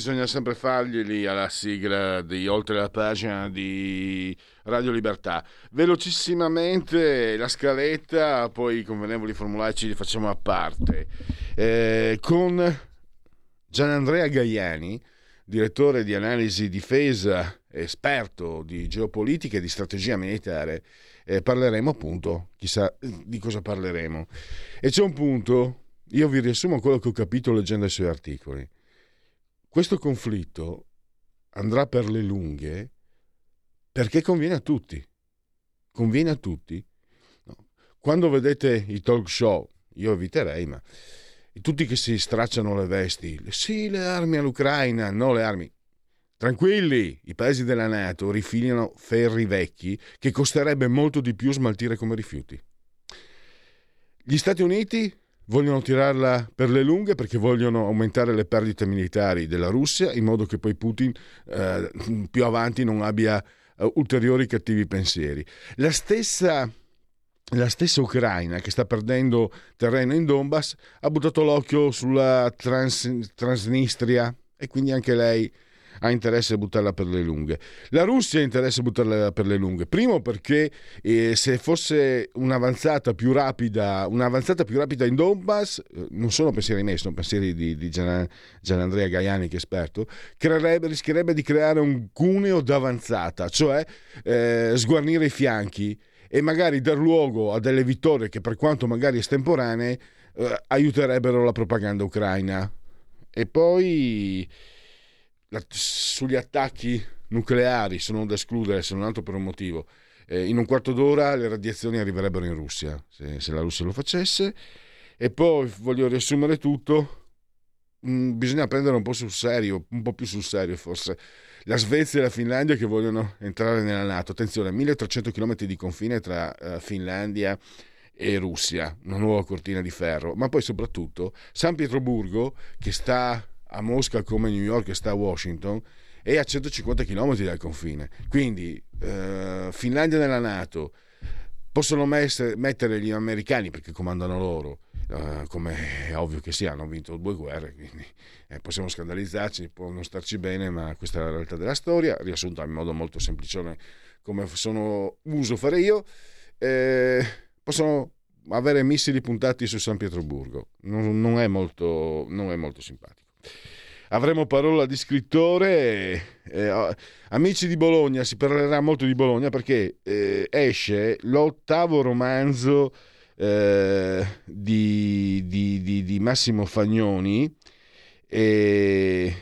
Bisogna sempre farglieli alla sigla di Oltre la pagina di Radio Libertà. Velocissimamente la scaletta, poi i convenevoli formulari li facciamo a parte. Eh, con Gianandrea Gaiani, direttore di analisi difesa, esperto di geopolitica e di strategia militare, eh, parleremo appunto, chissà di cosa parleremo. E c'è un punto, io vi riassumo quello che ho capito leggendo i suoi articoli questo conflitto andrà per le lunghe perché conviene a tutti. Conviene a tutti. No. Quando vedete i talk show, io eviterei, ma tutti che si stracciano le vesti, sì, le armi all'Ucraina, no le armi. Tranquilli, i paesi della Nato rifilano ferri vecchi che costerebbe molto di più smaltire come rifiuti. Gli Stati Uniti vogliono tirarla per le lunghe perché vogliono aumentare le perdite militari della Russia in modo che poi Putin eh, più avanti non abbia eh, ulteriori cattivi pensieri. La stessa, la stessa Ucraina che sta perdendo terreno in Donbass ha buttato l'occhio sulla Trans, Transnistria e quindi anche lei ha interesse a buttarla per le lunghe. La Russia ha interesse a buttarla per le lunghe. Primo perché eh, se fosse un'avanzata più rapida, un'avanzata più rapida in Donbass, eh, non sono pensieri miei, sono pensieri di, di Gian, Gianandrea Gaiani che è esperto, creerebbe, rischierebbe di creare un cuneo d'avanzata, cioè eh, sguarnire i fianchi e magari dar luogo a delle vittorie che per quanto magari estemporanee eh, aiuterebbero la propaganda ucraina. E poi sugli attacchi nucleari sono da escludere se non altro per un motivo. Eh, in un quarto d'ora le radiazioni arriverebbero in Russia, se, se la Russia lo facesse. E poi voglio riassumere tutto. Mm, bisogna prendere un po' sul serio, un po' più sul serio forse. La Svezia e la Finlandia che vogliono entrare nella Nato. Attenzione, 1300 km di confine tra uh, Finlandia e Russia, una nuova cortina di ferro. Ma poi soprattutto San Pietroburgo che sta a Mosca come New York sta a Washington è a 150 km dal confine. Quindi eh, Finlandia nella Nato possono mess- mettere gli americani perché comandano loro, eh, come è ovvio che sia, hanno vinto due guerre, quindi eh, possiamo scandalizzarci, può non starci bene, ma questa è la realtà della storia, riassunta in modo molto semplicione come sono uso fare io. Eh, possono avere missili puntati su San Pietroburgo, non, non, è, molto, non è molto simpatico. Avremo parola di scrittore. Eh, amici di Bologna, si parlerà molto di Bologna perché eh, esce l'ottavo romanzo eh, di, di, di, di, Massimo Fagnoni, di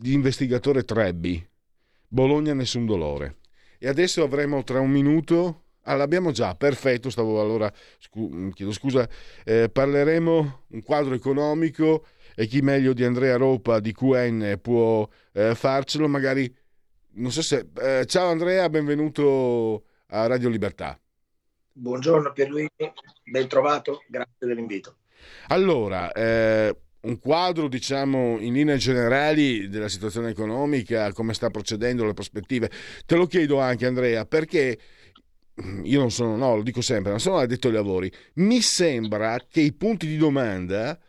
investigatore Trebbi. Bologna nessun dolore. E adesso avremo tra un minuto Ah, l'abbiamo già, perfetto, stavo allora, scu- chiedo scusa, eh, parleremo un quadro economico e chi meglio di Andrea Ropa di QN può eh, farcelo, magari, non so se... Eh, ciao Andrea, benvenuto a Radio Libertà. Buongiorno Pierluigi, ben trovato, grazie dell'invito. Allora, eh, un quadro, diciamo, in linee generali della situazione economica, come sta procedendo, le prospettive. Te lo chiedo anche Andrea, perché io non sono, no, lo dico sempre, non sono addetto ai lavori, mi sembra che i punti di domanda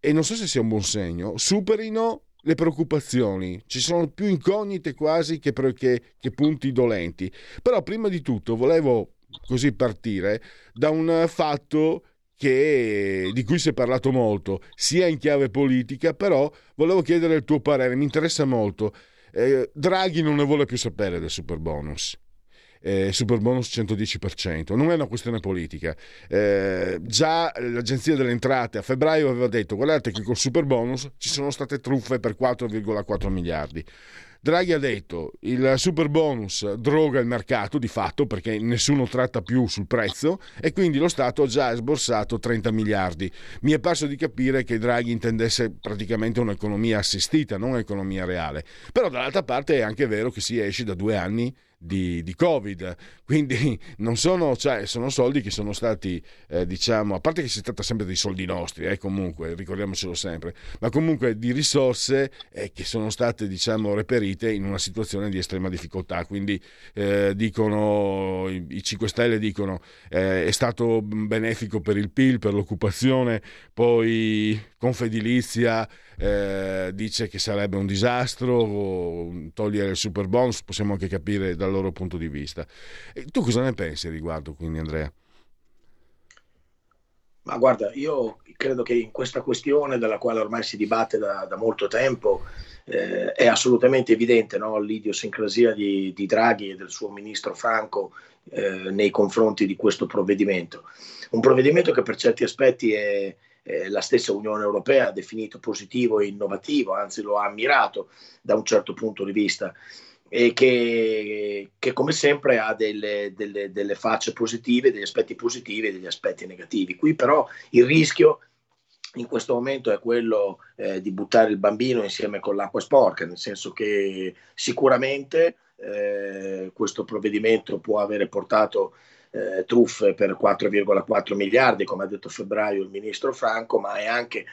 e non so se sia un buon segno, superino le preoccupazioni. Ci sono più incognite quasi che, che, che punti dolenti. Però prima di tutto volevo così partire da un fatto che, di cui si è parlato molto, sia in chiave politica, però volevo chiedere il tuo parere, mi interessa molto. Eh, Draghi non ne vuole più sapere del super bonus eh, super bonus 110%. Non è una questione politica. Eh, già l'Agenzia delle Entrate a febbraio aveva detto guardate che col super bonus ci sono state truffe per 4,4 miliardi. Draghi ha detto il super bonus droga il mercato di fatto perché nessuno tratta più sul prezzo e quindi lo Stato ha già sborsato 30 miliardi. Mi è parso di capire che Draghi intendesse praticamente un'economia assistita, non un'economia reale. Però dall'altra parte è anche vero che si esce da due anni di, di, Covid. Quindi non sono, cioè, sono soldi che sono stati, eh, diciamo, a parte che si tratta sempre dei soldi nostri, eh, comunque, ricordiamocelo sempre, ma comunque di risorse eh, che sono state, diciamo, reperite in una situazione di estrema difficoltà. Quindi eh, dicono, i, i 5 Stelle dicono, eh, è stato benefico per il PIL, per l'occupazione, poi Confedilizia eh, dice che sarebbe un disastro togliere il super bonus, possiamo anche capire dal loro punto di vista. E tu cosa ne pensi riguardo quindi Andrea? Ma guarda, io credo che in questa questione della quale ormai si dibatte da, da molto tempo eh, è assolutamente evidente no? l'idiosincrasia di, di, Draghi e del suo ministro Franco eh, nei confronti di questo provvedimento. Un provvedimento che per certi aspetti è, eh, la stessa Unione Europea ha definito positivo e innovativo, anzi lo ha ammirato da un certo punto di vista e che, che come sempre ha delle, delle, delle, facce positive, degli aspetti positivi e degli aspetti negativi. Qui però il rischio in questo momento è quello eh, di buttare il bambino insieme con l'acqua sporca, nel senso che sicuramente eh, questo provvedimento può avere portato eh, truffe per 4,4 miliardi, come ha detto a febbraio il ministro Franco, ma è anche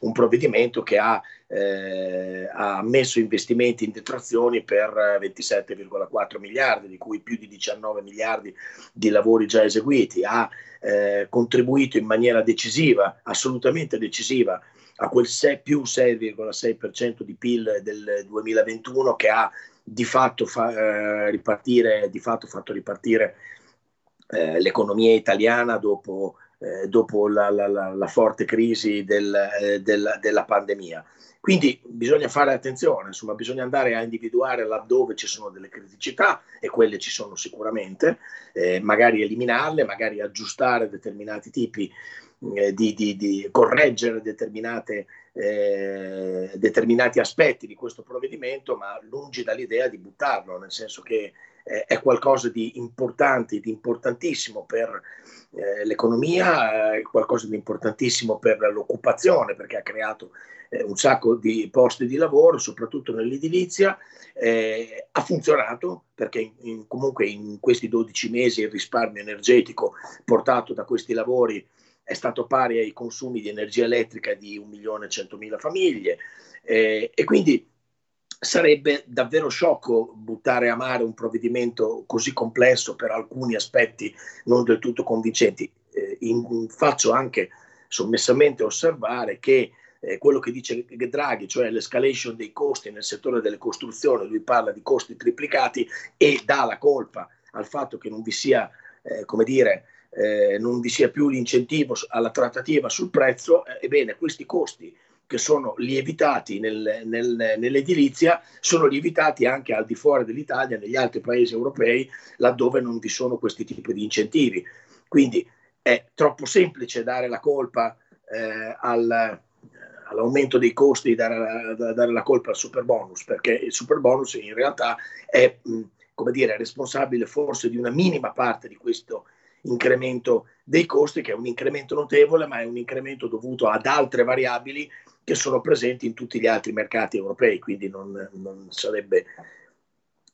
un provvedimento che ha, eh, ha messo investimenti in detrazioni per 27,4 miliardi, di cui più di 19 miliardi di lavori già eseguiti, ha eh, contribuito in maniera decisiva, assolutamente decisiva, a quel 6, più 6,6% di PIL del 2021 che ha di fatto, fa, eh, ripartire, di fatto fatto ripartire eh, l'economia italiana dopo, eh, dopo la, la, la, la, forte crisi del, eh, del, della pandemia. Quindi bisogna fare attenzione, insomma, bisogna andare a individuare laddove ci sono delle criticità, e quelle ci sono sicuramente, eh, magari eliminarle, magari aggiustare determinati tipi di, di, di, correggere eh, determinati aspetti di questo provvedimento, ma lungi dall'idea di buttarlo, nel senso che eh, è qualcosa di importante, di importantissimo per eh, l'economia, è qualcosa di importantissimo per l'occupazione, perché ha creato eh, un sacco di posti di lavoro, soprattutto nell'edilizia. Eh, ha funzionato perché in, in, comunque in questi 12 mesi il risparmio energetico portato da questi lavori è stato pari ai consumi di energia elettrica di 1.100.000 famiglie eh, e quindi sarebbe davvero sciocco buttare a mare un provvedimento così complesso per alcuni aspetti non del tutto convincenti. Eh, in, faccio anche sommessamente osservare che eh, quello che dice Draghi, cioè l'escalation dei costi nel settore delle costruzioni, lui parla di costi triplicati e dà la colpa al fatto che non vi sia, eh, come dire, eh, non vi sia più l'incentivo alla trattativa sul prezzo, eh, ebbene questi costi che sono lievitati nel, nel, nell'edilizia sono lievitati anche al di fuori dell'Italia, negli altri paesi europei, laddove non vi sono questi tipi di incentivi. Quindi è troppo semplice dare la colpa eh, al, all'aumento dei costi, dare, dare, la colpa al super bonus, perché il super bonus in realtà è come dire, responsabile forse di una minima parte di questo incremento dei costi, che è un incremento notevole, ma è un incremento dovuto ad altre variabili che sono presenti in tutti gli altri mercati europei, quindi non, non sarebbe,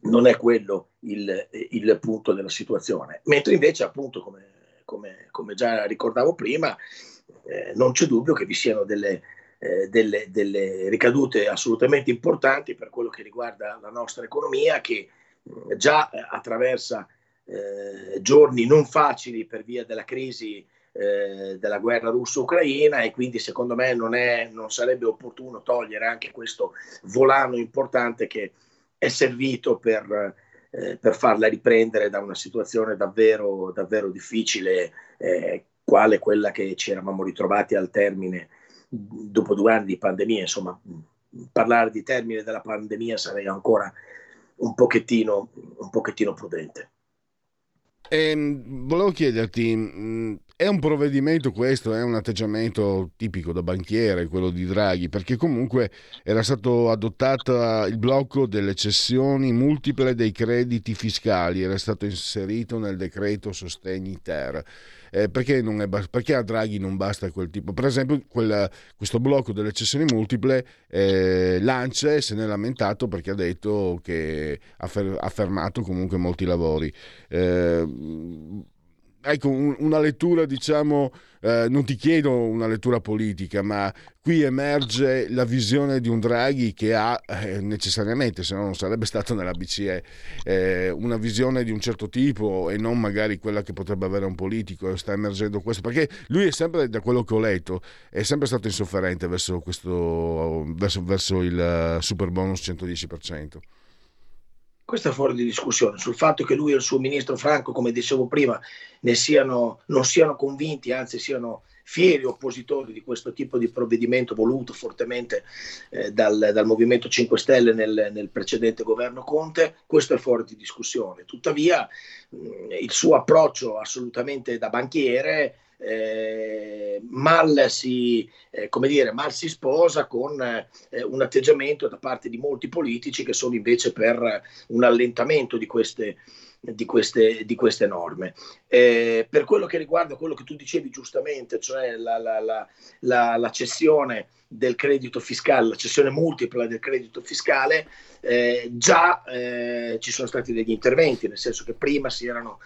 non è quello il, il, punto della situazione. Mentre invece, appunto, come, come, come già ricordavo prima, eh, non c'è dubbio che vi siano delle, eh, delle, delle, ricadute assolutamente importanti per quello che riguarda la nostra economia, che eh, già attraversa eh, giorni non facili per via della crisi eh, della guerra russo-ucraina e quindi secondo me non, è, non sarebbe opportuno togliere anche questo volano importante che è servito per, eh, per farla riprendere da una situazione davvero, davvero difficile, eh, quale quella che ci eravamo ritrovati al termine dopo due anni di pandemia. Insomma, parlare di termine della pandemia sarei ancora un pochettino, un pochettino prudente. E, ehm, volevo chiederti, mm, è un provvedimento questo, è un atteggiamento tipico da banchiere, quello di Draghi, perché comunque era stato adottato il blocco delle cessioni multiple dei crediti fiscali, era stato inserito nel decreto sostegni ter. Eh, perché, è, perché, a Draghi non basta quel tipo? Per esempio, quel, questo blocco delle cessioni multiple, eh, Lance se ne è lamentato perché ha detto che ha, fer- ha fermato comunque molti lavori. Eh, ecco, un, una lettura, diciamo, eh, non ti chiedo una lettura politica, ma qui emerge la visione di un Draghi che ha eh, necessariamente, se no non sarebbe stato nella BCE, eh, una visione di un certo tipo e non magari quella che potrebbe avere un politico. Sta emergendo questo, perché lui è sempre, da quello che ho letto, è sempre stato insofferente verso, questo, verso, verso il super bonus 110% questo è fuori di discussione, sul fatto che lui e il suo ministro Franco, come dicevo prima, siano, non siano convinti, anzi siano fieri oppositori di questo tipo di provvedimento voluto fortemente eh, dal, dal, Movimento 5 Stelle nel, nel, precedente governo Conte, questo è fuori di discussione. Tuttavia mh, il suo approccio assolutamente da banchiere eh, mal, si, eh, dire, mal, si, sposa con eh, un atteggiamento da parte di molti politici che sono invece per un allentamento di queste, di queste, di queste norme. Eh, per quello che riguarda quello che tu dicevi giustamente, cioè la, la, la, la cessione del credito fiscale, la cessione multipla del credito fiscale, eh, già eh, ci sono stati degli interventi, nel senso che prima si, erano,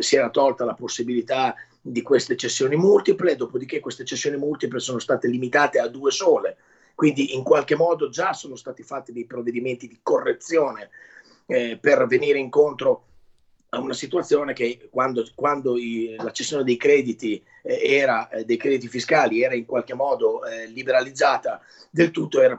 si era tolta la possibilità di queste cessioni multiple, dopodiché queste cessioni multiple sono state limitate a due sole, quindi in qualche modo già sono stati fatti dei provvedimenti di correzione eh, per venire incontro a una situazione che quando, quando i, la cessione dei crediti eh, era, eh, dei crediti fiscali era in qualche modo eh, liberalizzata del tutto, era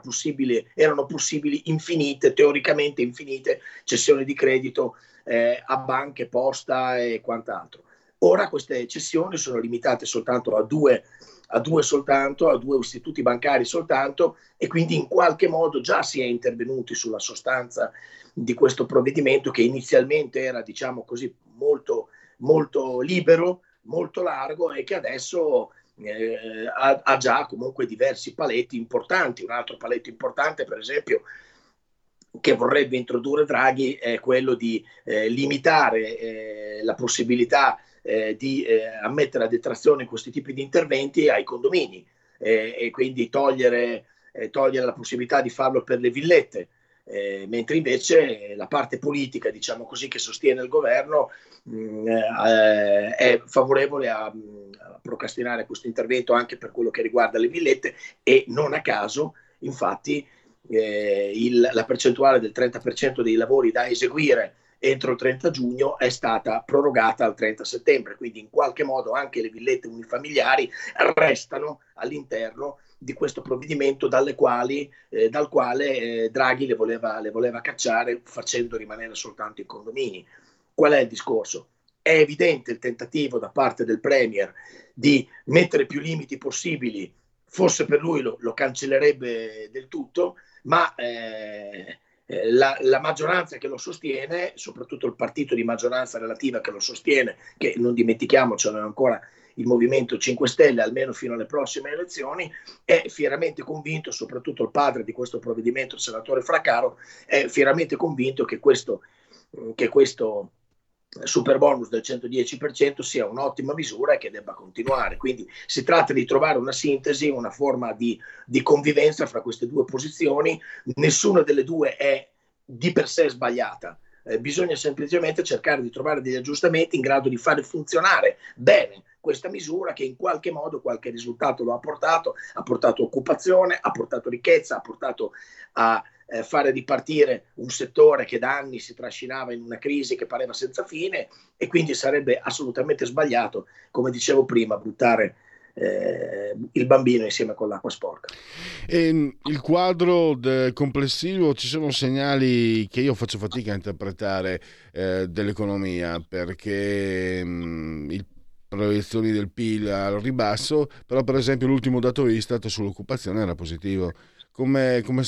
erano possibili infinite, teoricamente infinite cessioni di credito eh, a banche, posta e quant'altro. Ora queste cessioni sono limitate soltanto a due, a due soltanto, a due istituti bancari soltanto e quindi in qualche modo già si è intervenuti sulla sostanza di questo provvedimento che inizialmente era, diciamo così, molto, molto libero, molto largo e che adesso eh, ha, ha, già comunque diversi paletti importanti. Un altro paletto importante, per esempio, che vorrebbe introdurre Draghi è quello di eh, limitare eh, la possibilità eh, di eh, ammettere a detrazione questi tipi di interventi ai condomini eh, e quindi togliere, eh, togliere, la possibilità di farlo per le villette. Eh, mentre invece la parte politica, diciamo così, che sostiene il governo mh, mm, è favorevole a, a procrastinare questo intervento anche per quello che riguarda le villette e non a caso, infatti, eh, il, la percentuale del 30% dei lavori da eseguire entro il 30 giugno è stata prorogata al 30 settembre, quindi in qualche modo anche le villette unifamiliari restano all'interno di questo provvedimento quali, eh, dal quale eh, Draghi le voleva, le voleva cacciare facendo rimanere soltanto i condomini. Qual è il discorso? È evidente il tentativo da parte del Premier di mettere più limiti possibili, forse per lui lo, lo cancellerebbe del tutto, ma eh, eh, la, la, maggioranza che lo sostiene, soprattutto il partito di maggioranza relativa che lo sostiene, che non dimentichiamocelo ancora il Movimento 5 Stelle, almeno fino alle prossime elezioni, è fieramente convinto, soprattutto il padre di questo provvedimento, il senatore Fracaro, è fieramente convinto che questo, che questo super bonus del 110% sia un'ottima misura e che debba continuare. Quindi si tratta di trovare una sintesi, una forma di, di convivenza fra queste due posizioni. Nessuna delle due è di per sé sbagliata. Eh, bisogna semplicemente cercare di trovare degli aggiustamenti in grado di fare funzionare bene questa misura che in qualche modo qualche risultato lo ha portato, ha portato occupazione, ha portato ricchezza, ha portato a eh, fare ripartire un settore che da anni si trascinava in una crisi che pareva senza fine e quindi sarebbe assolutamente sbagliato, come dicevo prima, buttare eh, il bambino insieme con l'acqua sporca. E il quadro complessivo ci sono segnali che io faccio fatica a interpretare eh, dell'economia perché mh, mm, il proiezioni del PIL al ribasso, però per esempio l'ultimo dato Istat sull'occupazione era positivo. Come, come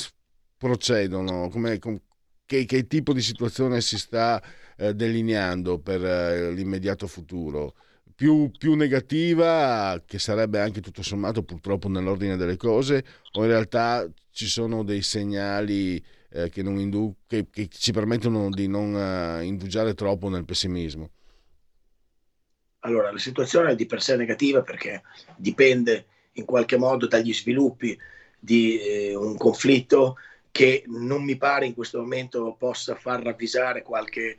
procedono? Come, com, che, che, tipo di situazione si sta eh, delineando per eh, l'immediato futuro? Più, più, negativa, che sarebbe anche tutto sommato purtroppo nell'ordine delle cose, o in realtà ci sono dei segnali eh, che, indu- che, che, ci permettono di non uh, indugiare troppo nel pessimismo? Allora, la situazione è di per sé negativa perché dipende in qualche modo dagli sviluppi di eh, un conflitto che non mi pare in questo momento possa far ravvisare qualche,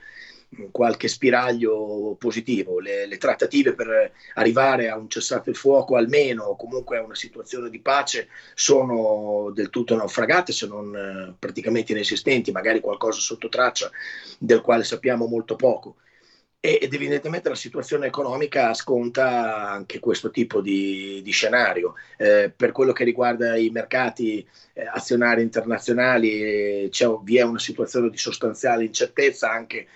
qualche spiraglio positivo. Le, le, trattative per arrivare a un cessato il fuoco almeno o comunque a una situazione di pace sono del tutto naufragate se non eh, praticamente inesistenti, magari qualcosa sotto traccia del quale sappiamo molto poco ed evidentemente la situazione economica sconta anche questo tipo di, di scenario. Eh, per quello che riguarda i mercati eh, azionari internazionali vi è una situazione di sostanziale incertezza, anche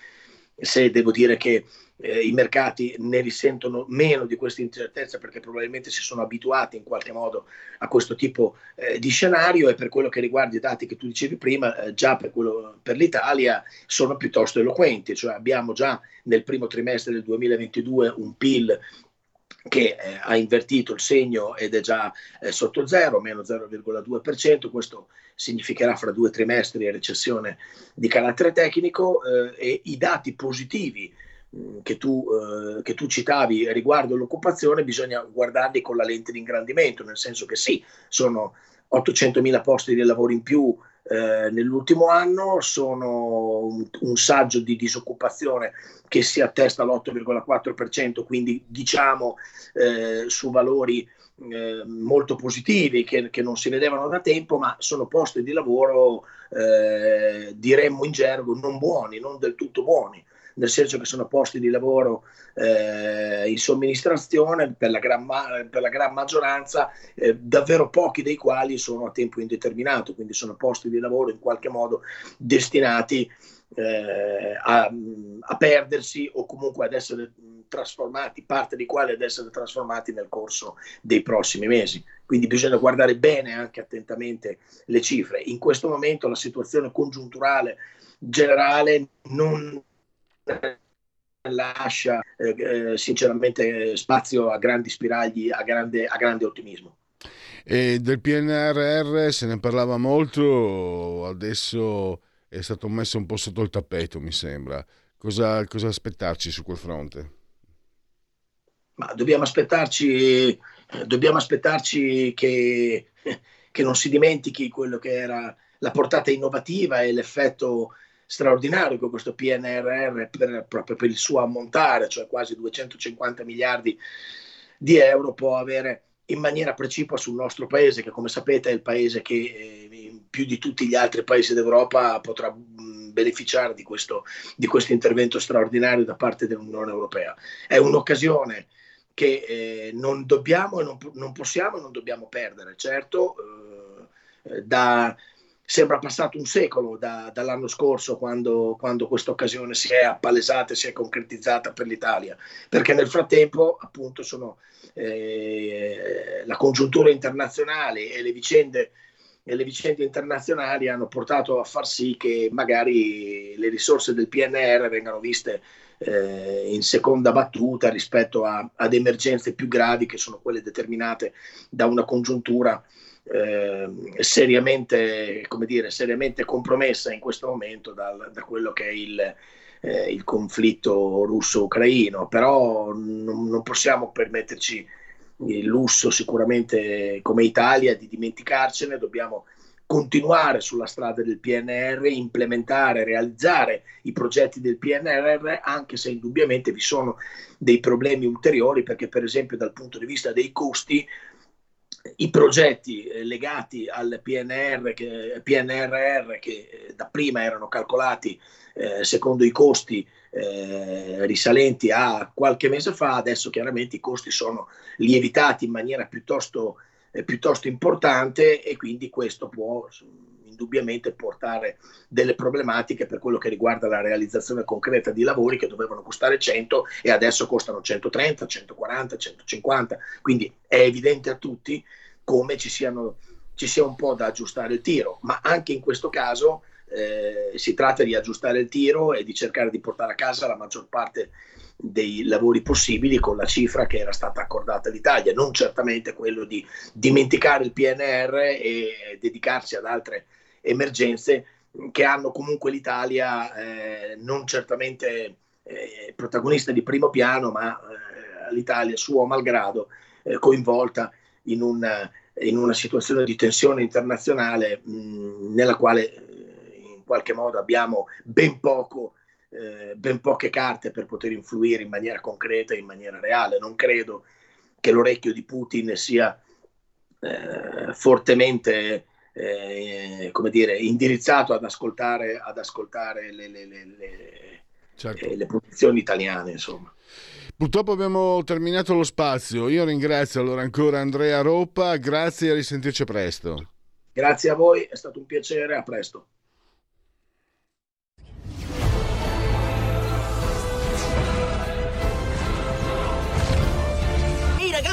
se devo dire che eh, i mercati ne risentono meno di questa incertezza perché probabilmente si sono abituati in qualche modo a questo tipo eh, di scenario e per quello che riguarda i dati che tu dicevi prima, eh, già per, quello, per l'Italia sono piuttosto eloquenti, cioè abbiamo già nel primo trimestre del 2022 un PIL che eh, ha invertito il segno ed è già eh, sotto zero, meno 0,2%, questo significherà fra due trimestri recessione di carattere tecnico eh, e i dati positivi che tu, eh, che tu, citavi riguardo l'occupazione bisogna guardarli con la lente di ingrandimento, nel senso che sì, sono 800.000 posti di lavoro in più eh, nell'ultimo anno, sono un, un, saggio di disoccupazione che si attesta all'8,4%, quindi diciamo eh, su valori eh, molto positivi che, che, non si vedevano da tempo, ma sono posti di lavoro, eh, diremmo in gergo, non buoni, non del tutto buoni nel senso che sono posti di lavoro eh, in somministrazione per la gran, ma- per la gran maggioranza, eh, davvero pochi dei quali sono a tempo indeterminato, quindi sono posti di lavoro in qualche modo destinati eh, a, a, perdersi o comunque ad essere trasformati, parte di quali ad essere trasformati nel corso dei prossimi mesi. Quindi bisogna guardare bene anche attentamente le cifre. In questo momento la situazione congiunturale generale non lascia eh, eh, sinceramente spazio a grandi spiragli, a grande, a grande ottimismo. E del PNRR se ne parlava molto, adesso è stato messo un po' sotto il tappeto, mi sembra. Cosa, cosa aspettarci su quel fronte? Ma dobbiamo aspettarci, dobbiamo aspettarci che, che non si dimentichi quello che era la portata innovativa e l'effetto straordinario che questo PNRR per, proprio per il suo ammontare, cioè quasi 250 miliardi di euro, può avere in maniera precipua sul nostro paese, che come sapete è il paese che eh, più di tutti gli altri paesi d'Europa potrà mh, beneficiare di questo, di questo, intervento straordinario da parte dell'Unione Europea. È un'occasione che eh, non dobbiamo e non, non, possiamo e non dobbiamo perdere. Certo, eh, da, sembra passato un secolo da, dall'anno scorso quando, quando questa occasione si è appalesata e si è concretizzata per l'Italia, perché nel frattempo appunto sono eh, la congiuntura internazionale e le vicende e le vicende internazionali hanno portato a far sì che magari le risorse del PNR vengano viste eh, in seconda battuta rispetto a, ad emergenze più gravi che sono quelle determinate da una congiuntura eh, seriamente, dire, seriamente compromessa in questo momento dal, da quello che è il, eh, il conflitto russo-ucraino, però non, non, possiamo permetterci il lusso sicuramente come Italia di dimenticarcene, dobbiamo continuare sulla strada del PNR, implementare, realizzare i progetti del PNR, anche se indubbiamente vi sono dei problemi ulteriori, perché per esempio dal punto di vista dei costi i progetti eh, legati al PNR che, PNRR che eh, da prima erano calcolati eh, secondo i costi eh, risalenti a qualche mese fa, adesso chiaramente i costi sono lievitati in maniera piuttosto, eh, piuttosto importante e quindi questo può indubbiamente portare delle problematiche per quello che riguarda la realizzazione concreta di lavori che dovevano costare 100 e adesso costano 130, 140, 150. Quindi è evidente a tutti come ci, siano, ci sia un po' da aggiustare il tiro, ma anche in questo caso eh, si tratta di aggiustare il tiro e di cercare di portare a casa la maggior parte dei lavori possibili con la cifra che era stata accordata all'Italia, non certamente quello di dimenticare il PNR e dedicarsi ad altre emergenze che hanno comunque l'Italia eh, non certamente eh, protagonista di primo piano, ma eh, l'Italia suo malgrado eh, coinvolta in una, in una, situazione di tensione internazionale mh, nella quale eh, in qualche modo abbiamo ben poco eh, ben poche carte per poter influire in maniera concreta in maniera reale. Non credo che l'orecchio di Putin sia eh, fortemente eh, come dire, indirizzato ad ascoltare, ad ascoltare le, le, le, certo. Eh, le posizioni italiane. Insomma. Purtroppo abbiamo terminato lo spazio. Io ringrazio allora ancora Andrea Roppa, grazie e risentirci presto. Grazie a voi, è stato un piacere, a presto.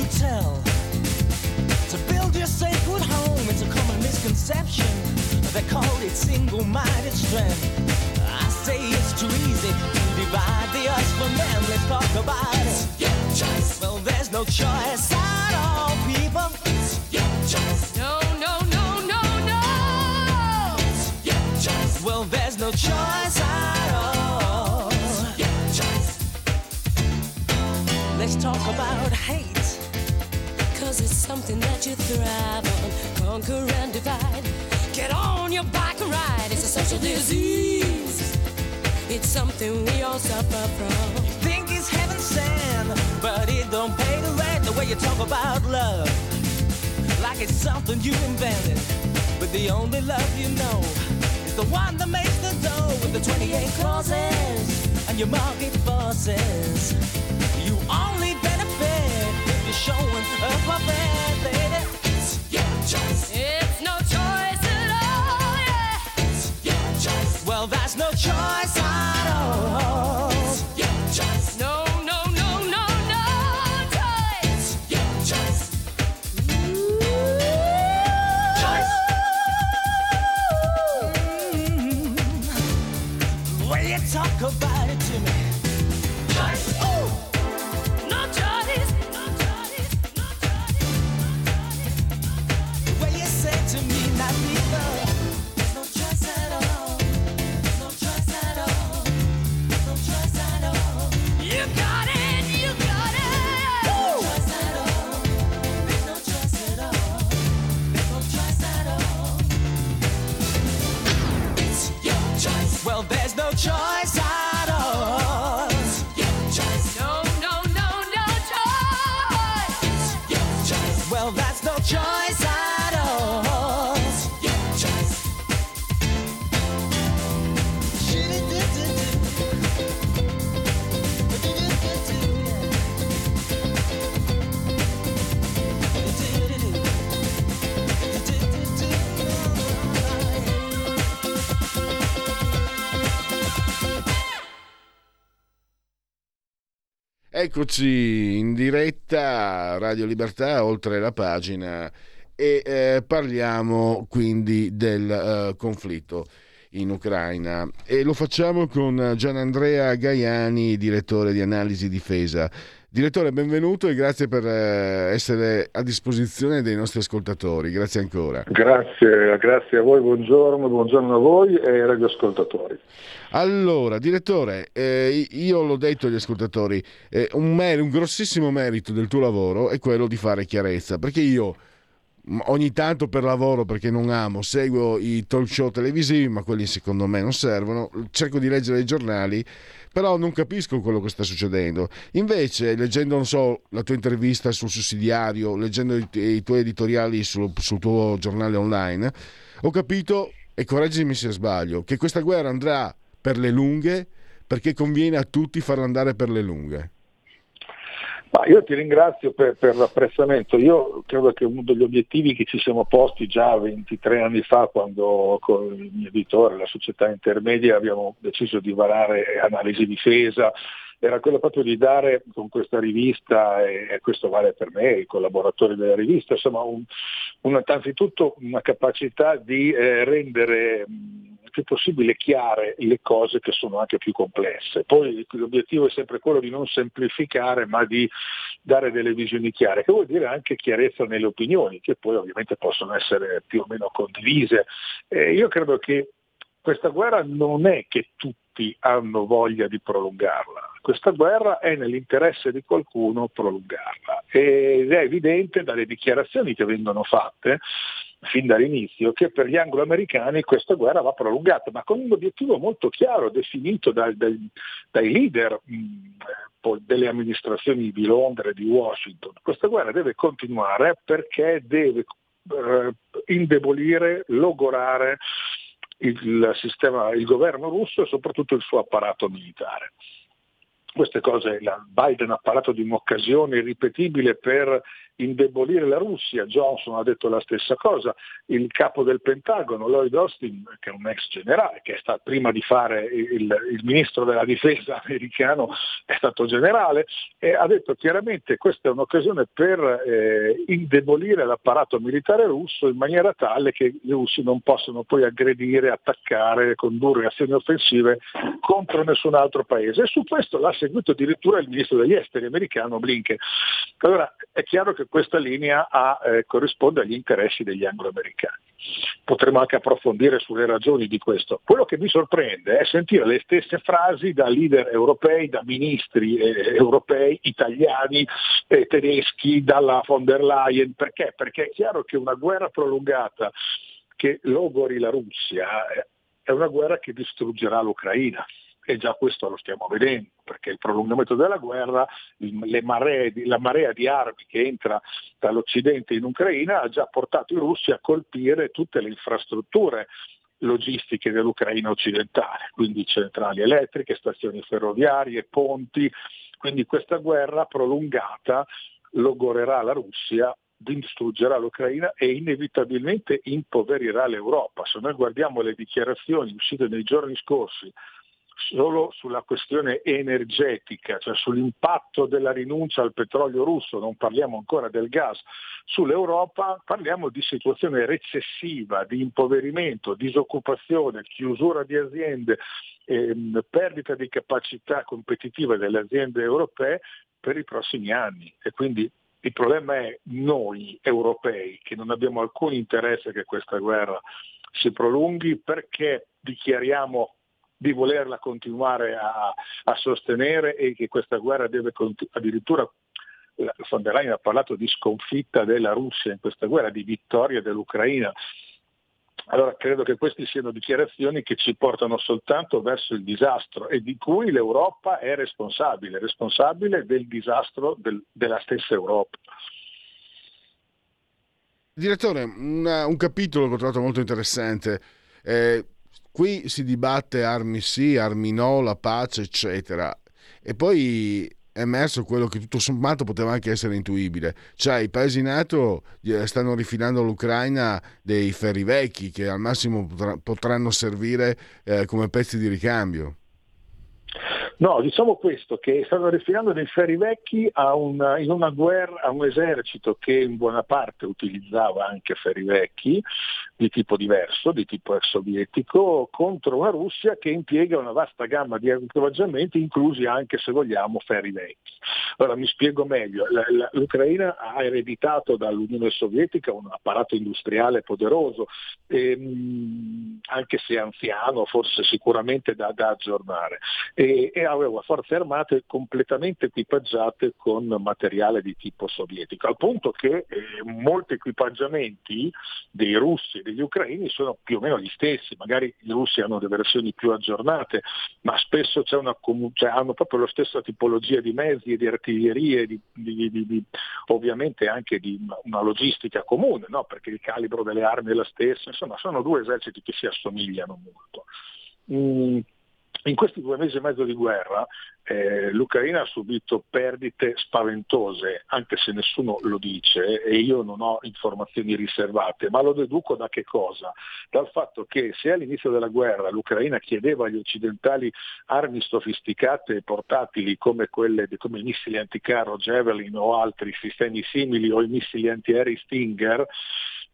you tell to build your sacred home. It's a common misconception. They call it single-minded strength. I say it's too easy to divide the us from them. Let's talk about it. Your choice. Well, there's no choice at all, people. It's your choice. No, no, no, no, no. It's your choice. Well, there's no choice at all. It's your choice. Let's talk about hate Cause it's something that you thrive on. Conquer and divide. Get on your bike and ride. It's a social disease. It's something we all suffer from. You think it's heaven sent, but it don't pay the rent the way you talk about love. Like it's something you invented. But the only love you know is the one that makes the dough with the 28 clauses and your market forces. You only showing up my bed, baby. It's your choice. It's no choice at all, yeah. It's your choice. Well, that's no choice at all. It's your choice. Eccoci in diretta Radio Libertà oltre la pagina e eh, parliamo quindi del eh, conflitto in Ucraina e lo facciamo con Gianandrea Gaiani, direttore di analisi difesa. Direttore, benvenuto e grazie per eh, essere a disposizione dei nostri ascoltatori. Grazie ancora. Grazie, grazie a voi, buongiorno, buongiorno a voi e ai radioascoltatori. Allora, direttore, eh, io l'ho detto agli ascoltatori, eh, un, mer- un grossissimo merito del tuo lavoro è quello di fare chiarezza, perché io ogni tanto per lavoro perché non amo seguo i talk show televisivi ma quelli secondo me non servono cerco di leggere i giornali però non capisco quello che sta succedendo. Invece leggendo non so la tua intervista sul sussidiario leggendo i, i tuoi editoriali sul, sul tuo giornale online ho capito e correggimi se sbaglio che questa guerra andrà per le lunghe perché conviene a tutti farla andare per le lunghe ma io ti ringrazio per, per, l'apprezzamento. Io credo che uno degli obiettivi che ci siamo posti già 23 anni fa, quando con il mio editore, la società intermedia, abbiamo deciso di varare analisi difesa, era quello proprio di dare con questa rivista, e questo vale per me, i collaboratori della rivista, insomma, un, un, innanzitutto una capacità di eh, rendere il più possibile chiare le cose che sono anche più complesse. Poi l'obiettivo è sempre quello di non semplificare ma di dare delle visioni chiare, che vuol dire anche chiarezza nelle opinioni, che poi ovviamente possono essere più o meno condivise. Eh, io credo che questa guerra non è che tutti hanno voglia di prolungarla, questa guerra è nell'interesse di qualcuno prolungarla ed è evidente dalle dichiarazioni che vengono fatte fin dall'inizio che per gli anglo-americani questa guerra va prolungata, ma con un obiettivo molto chiaro, definito dai, dai, dai leader mh, delle amministrazioni di Londra e di Washington. Questa guerra deve continuare perché deve eh, indebolire, logorare il, sistema, il governo russo e soprattutto il suo apparato militare queste cose Biden ha parlato di un'occasione irripetibile per indebolire la Russia, Johnson ha detto la stessa cosa, il capo del Pentagono, Lloyd Austin, che è un ex generale, che è stato prima di fare il, il ministro della difesa americano, è stato generale, ha detto chiaramente che questa è un'occasione per eh, indebolire l'apparato militare russo in maniera tale che i russi non possano poi aggredire, attaccare, condurre azioni offensive contro nessun altro paese. E su questo l'ha seguito addirittura il ministro degli esteri americano Blinken. Allora è chiaro che questa linea ha, eh, corrisponde agli interessi degli angloamericani. Potremmo anche approfondire sulle ragioni di questo. Quello che mi sorprende è sentire le stesse frasi da leader europei, da ministri eh, europei, italiani, eh, tedeschi, dalla von der Leyen. Perché? Perché è chiaro che una guerra prolungata che logori la Russia eh, è una guerra che distruggerà l'Ucraina e già questo lo stiamo vedendo, perché il prolungamento della guerra, maree, la marea di armi che entra dall'Occidente in Ucraina ha già portato i russi a colpire tutte le infrastrutture logistiche dell'Ucraina occidentale, quindi centrali elettriche, stazioni ferroviarie, ponti, quindi questa guerra prolungata logorerà la Russia distruggerà l'Ucraina e inevitabilmente impoverirà l'Europa. Se noi guardiamo le dichiarazioni uscite nei giorni scorsi solo sulla questione energetica, cioè sull'impatto della rinuncia al petrolio russo, non parliamo ancora del gas, sull'Europa parliamo di situazione recessiva, di impoverimento, disoccupazione, chiusura di aziende, ehm, perdita di capacità competitiva delle aziende europee per i prossimi anni. E quindi il problema è noi europei che non abbiamo alcun interesse che questa guerra si prolunghi perché dichiariamo di volerla continuare a, a sostenere e che questa guerra deve continu- addirittura von der Leyen ha parlato di sconfitta della Russia in questa guerra, di vittoria dell'Ucraina. Allora credo che queste siano dichiarazioni che ci portano soltanto verso il disastro e di cui l'Europa è responsabile, responsabile del disastro del, della stessa Europa. Direttore, una, un capitolo che ho trovato molto interessante. Eh, Qui si dibatte armi sì, armi no, la pace, eccetera. E poi è emerso quello che tutto sommato poteva anche essere intuibile. Cioè i paesi NATO stanno rifilando all'Ucraina dei ferri vecchi che al massimo potranno servire eh, come pezzi di ricambio. No, diciamo questo, che stanno raffinando dei ferri vecchi a una, in una guerra, a un esercito che in buona parte utilizzava anche ferri vecchi, di tipo diverso, di tipo ex sovietico, contro una Russia che impiega una vasta gamma di equipaggiamenti, inclusi anche, se vogliamo, ferri vecchi. Ora mi spiego meglio, l'Ucraina ha ereditato dall'Unione Sovietica un apparato industriale poderoso, ehm, anche se anziano, forse sicuramente da, da aggiornare. E, e aveva forze armate completamente equipaggiate con materiale di tipo sovietico, al punto che eh, molti equipaggiamenti dei russi degli ucraini sono più o meno gli stessi, magari i russi hanno delle versioni più aggiornate, ma spesso una, cioè, hanno proprio la stessa tipologia di mezzi e di artiglierie, di, di, di, ovviamente anche di una logistica comune, no? perché il calibro delle armi è la stessa, insomma sono due eserciti che si assomigliano molto. Mm in questi due mesi e mezzo di guerra eh, l'Ucraina ha subito perdite spaventose, anche se nessuno lo dice e io non ho informazioni riservate, ma lo deduco da che cosa? Dal fatto che se all'inizio della guerra l'Ucraina chiedeva agli occidentali armi sofisticate e portatili come quelle come i missili anticarro Javelin o altri sistemi simili o i missili antiaerei Stinger,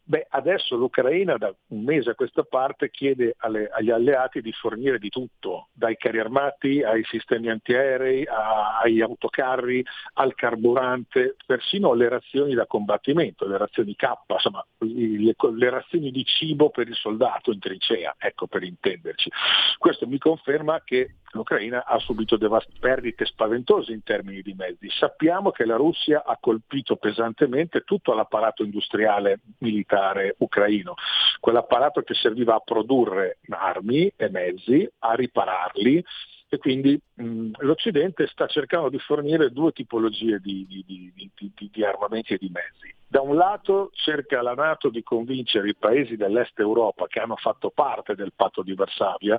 Beh, adesso l'Ucraina da un mese a questa parte chiede alle, agli alleati di fornire di tutto, dai carri armati ai sistemi antiaerei, a, agli autocarri, al carburante, persino alle razioni da combattimento, le razioni K, insomma le, le razioni di cibo per il soldato in trincea, ecco per intenderci. Questo mi conferma che l'Ucraina ha subito devast- perdite spaventose in termini di mezzi. Sappiamo che la Russia ha colpito pesantemente tutto l'apparato industriale militare ucraino, quell'apparato che serviva a produrre armi e mezzi, a ripararli, e quindi mh, l'Occidente sta cercando di fornire due tipologie di, di, di, di, armamenti e di mezzi. Da un lato cerca la Nato di convincere i paesi dell'est Europa che hanno fatto parte del patto di Varsavia,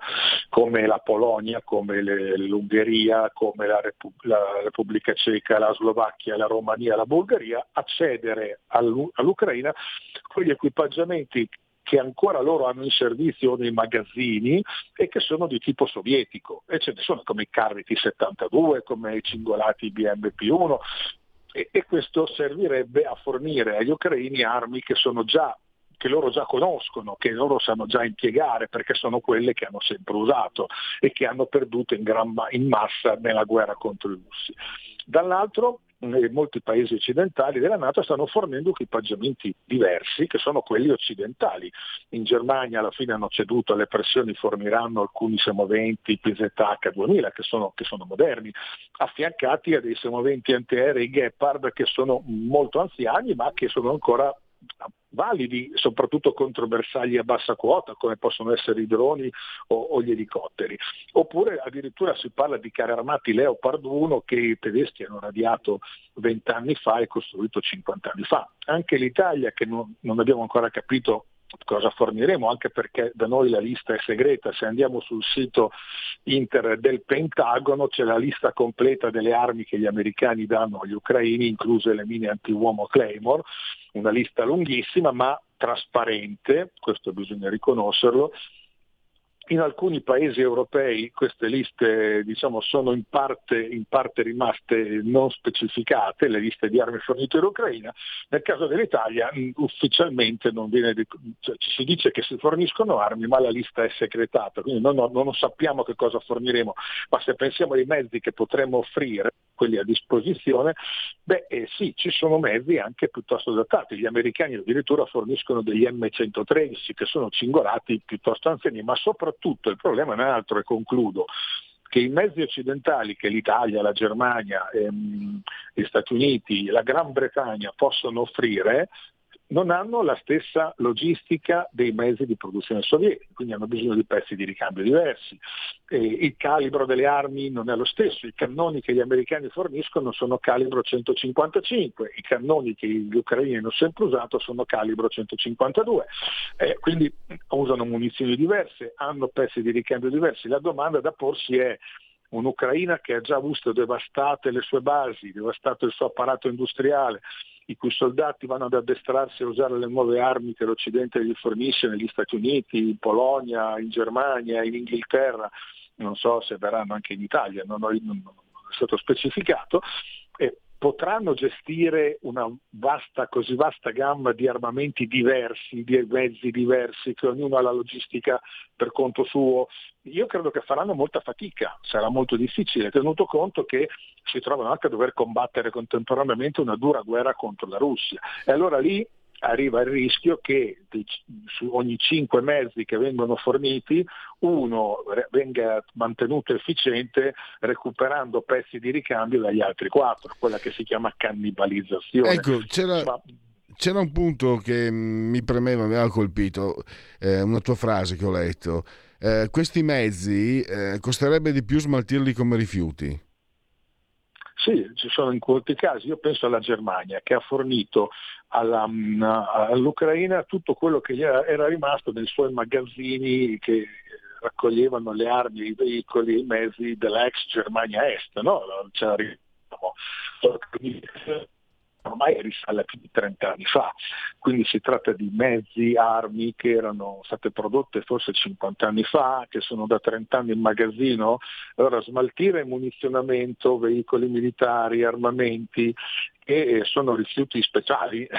come la Polonia, come le, l'Ungheria, come la, Repu- la, Repubblica Ceca, la Slovacchia, la Romania, la Bulgaria, a cedere all'Ucraina quegli equipaggiamenti che ancora loro hanno in servizio nei magazzini e che sono di tipo sovietico e ce ne sono come i carri T-72, come i cingolati BMP-1 e, e questo servirebbe a fornire agli ucraini armi che sono già che loro già conoscono, che loro sanno già impiegare perché sono quelle che hanno sempre usato e che hanno perduto in, gran, in massa nella guerra contro i russi. Dall'altro molti paesi occidentali della Nato stanno fornendo equipaggiamenti diversi che sono quelli occidentali. In Germania alla fine hanno ceduto alle pressioni, forniranno alcuni semoventi PZH 2000 che sono, che sono moderni, affiancati a dei semoventi antiaerei Gepard che sono molto anziani ma che sono ancora validi soprattutto contro bersagli a bassa quota come possono essere i droni o, o, gli elicotteri. Oppure addirittura si parla di carri armati Leopard 1 che i tedeschi hanno radiato 20 anni fa e costruito 50 anni fa. Anche l'Italia che non, non abbiamo ancora capito cosa forniremo, anche perché da noi la lista è segreta, se andiamo sul sito inter del Pentagono c'è la lista completa delle armi che gli americani danno agli ucraini, incluse le mine anti-uomo Claymore, una lista lunghissima ma trasparente, questo bisogna riconoscerlo, in alcuni paesi europei queste liste diciamo, sono in parte, in parte, rimaste non specificate, le liste di armi fornite all'Ucraina. Nel caso dell'Italia ufficialmente non viene, cioè, ci si dice che si forniscono armi, ma la lista è segretata, quindi non, non sappiamo che cosa forniremo, ma se pensiamo ai mezzi che potremmo offrire, quelli a disposizione, beh eh, sì, ci sono mezzi anche piuttosto adattati. Gli americani addirittura forniscono degli M113 che sono cingolati piuttosto anziani, ma soprattutto il problema è un altro e concludo che i mezzi occidentali che l'Italia, la Germania, ehm, gli Stati Uniti, la Gran Bretagna possono offrire non hanno la stessa logistica dei mezzi di produzione sovietici, quindi hanno bisogno di pezzi di ricambio diversi. E il calibro delle armi non è lo stesso, i cannoni che gli americani forniscono sono calibro 155, i cannoni che gli ucraini hanno sempre usato sono calibro 152, eh, quindi usano munizioni diverse, hanno pezzi di ricambio diversi. La domanda da porsi è un'Ucraina che ha già visto devastate le sue basi, devastato il suo apparato industriale, i cui soldati vanno ad addestrarsi a usare le nuove armi che l'Occidente gli fornisce negli Stati Uniti, in Polonia, in Germania, in Inghilterra, non so se verranno anche in Italia, non, ho, non è stato specificato, e potranno gestire una vasta, così vasta gamma di armamenti diversi, di mezzi diversi, che ognuno ha la logistica per conto suo. Io credo che faranno molta fatica, sarà molto difficile, tenuto conto che si trovano anche a dover combattere contemporaneamente una dura guerra contro la Russia. E allora lì arriva il rischio che su ogni cinque mezzi che vengono forniti uno venga mantenuto efficiente recuperando pezzi di ricambio dagli altri quattro, quella che si chiama cannibalizzazione. Ecco, c'era... Ma... C'era un punto che mi premeva, mi aveva colpito, eh, una tua frase che ho letto. Eh, questi mezzi eh, costerebbe di più smaltirli come rifiuti? Sì, ci sono in molti casi. Io penso alla Germania che ha fornito alla, mm, all'Ucraina tutto quello che era rimasto nei suoi magazzini che raccoglievano le armi, i veicoli, i mezzi della ex Germania Est. No? C'era, ormai risale a più di 30 anni fa, quindi si tratta di mezzi, armi che erano state prodotte forse 50 anni fa, che sono da 30 anni in magazzino, allora smaltire munizionamento, veicoli militari, armamenti, che sono rifiuti speciali,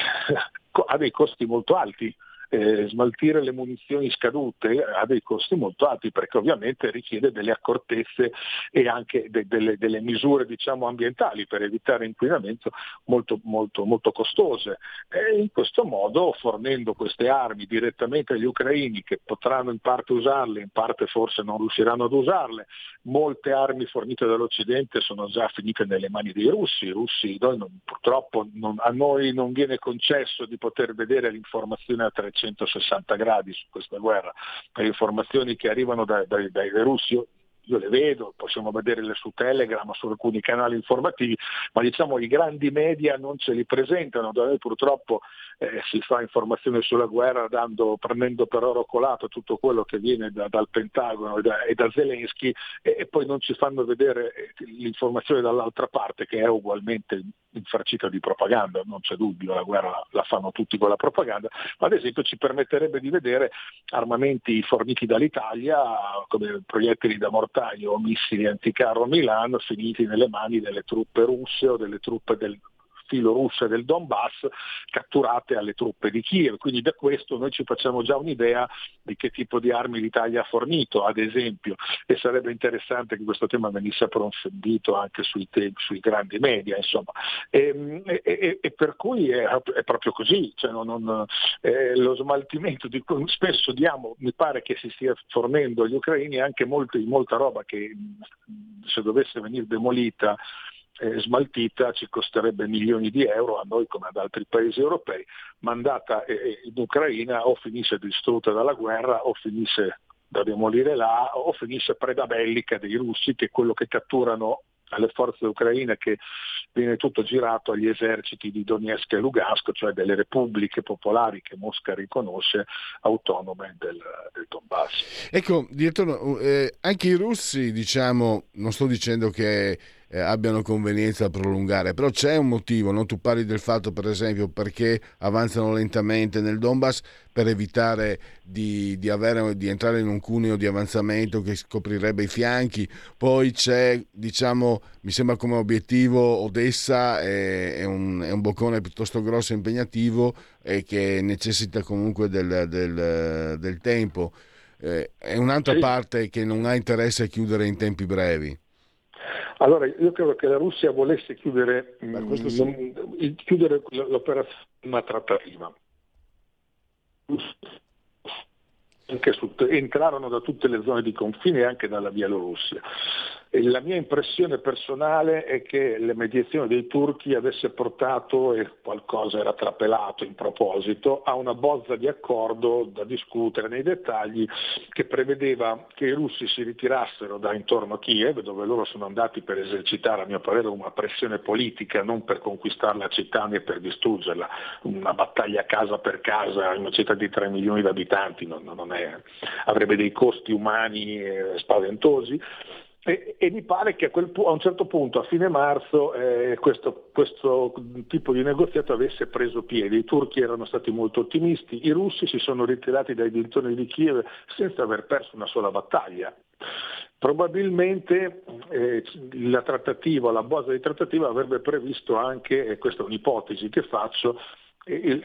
ha dei costi molto alti eh, smaltire le munizioni scadute ha dei costi molto alti perché ovviamente richiede delle accortezze e anche de- delle, delle, misure diciamo, ambientali per evitare inquinamento molto, molto, molto costose. E in questo modo fornendo queste armi direttamente agli ucraini che potranno in parte usarle, in parte forse non riusciranno ad usarle, molte armi fornite dall'Occidente sono già finite nelle mani dei russi, I russi noi non, purtroppo non, a noi non viene concesso di poter vedere l'informazione a 300 360 gradi su questa guerra, le informazioni che arrivano dai, dai, dai russi, io le vedo, possiamo vederle su Telegram, su alcuni canali informativi, ma diciamo i grandi media non ce li presentano, da noi purtroppo eh, si fa informazione sulla guerra dando, prendendo per oro colato tutto quello che viene da, dal Pentagono e da, e da Zelensky e, e, poi non ci fanno vedere eh, l'informazione dall'altra parte che è ugualmente infarcita di propaganda, non c'è dubbio, la guerra la fanno tutti con la propaganda, ma ad esempio ci permetterebbe di vedere armamenti forniti dall'Italia come proiettili da mortaio o missili anticarro a Milano finiti nelle mani delle truppe russe o delle truppe del, filorusse del Donbass catturate alle truppe di Kiev. Quindi da questo noi ci facciamo già un'idea di che tipo di armi l'Italia ha fornito, ad esempio, e sarebbe interessante che questo tema venisse approfondito anche sui, temi, sui grandi media, insomma. E, e, e, per cui è, è proprio così, cioè non, non, eh, lo smaltimento di cui spesso diamo, mi pare che si stia fornendo agli ucraini anche molto, molta roba che se dovesse venire demolita eh, smaltita ci costerebbe milioni di euro a noi come ad altri paesi europei, mandata eh, in Ucraina o finisce distrutta dalla guerra o finisce da demolire là o finisce preda bellica dei russi che è quello che catturano alle forze ucraine che viene tutto girato agli eserciti di Donetsk e Lugansk, cioè delle repubbliche popolari che Mosca riconosce autonome del, del Donbass. Ecco, direttore, eh, anche i russi, diciamo, non sto dicendo che eh, abbiano convenienza a prolungare, però c'è un motivo, no? tu parli del fatto per esempio perché avanzano lentamente nel Donbass per evitare di, di, avere, di entrare in un cuneo di avanzamento che scoprirebbe i fianchi, poi c'è diciamo mi sembra come obiettivo Odessa è, è, un, è un, boccone piuttosto grosso e impegnativo e che necessita comunque del, del, del tempo. Eh, è un'altra parte che non ha interesse a chiudere in tempi brevi. Allora, io credo che la Russia volesse chiudere, mh, sì. non, chiudere l'operazione una trattativa. Su, entrarono da tutte le zone di confine e anche dalla Bielorussia. La mia impressione personale è che le mediazioni dei turchi avesse portato, e qualcosa era trapelato in proposito, a una bozza di accordo da discutere nei dettagli che prevedeva che i russi si ritirassero da intorno a Kiev, dove loro sono andati per esercitare, a mio parere, una pressione politica, non per conquistare la città né per distruggerla, una battaglia casa per casa in una città di 3 milioni di abitanti non, non è, avrebbe dei costi umani eh, spaventosi e, e, mi pare che a, quel, a, un certo punto, a fine marzo, eh, questo, questo, tipo di negoziato avesse preso piede. I turchi erano stati molto ottimisti, i russi si sono ritirati dai dintorni di Kiev senza aver perso una sola battaglia. Probabilmente eh, la trattativa, la base di trattativa avrebbe previsto anche, e questa è un'ipotesi che faccio,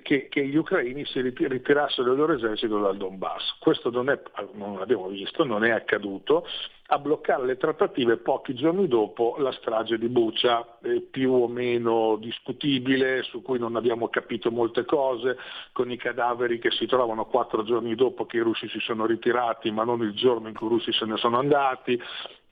che, che, gli ucraini si ritirassero il loro esercito dal Donbass. Questo non, è, non l'abbiamo visto, non è accaduto. A bloccare le trattative pochi giorni dopo la strage di Bucia, eh, più o meno discutibile, su cui non abbiamo capito molte cose, con i cadaveri che si trovano quattro giorni dopo che i russi si sono ritirati, ma non il giorno in cui i russi se ne sono andati,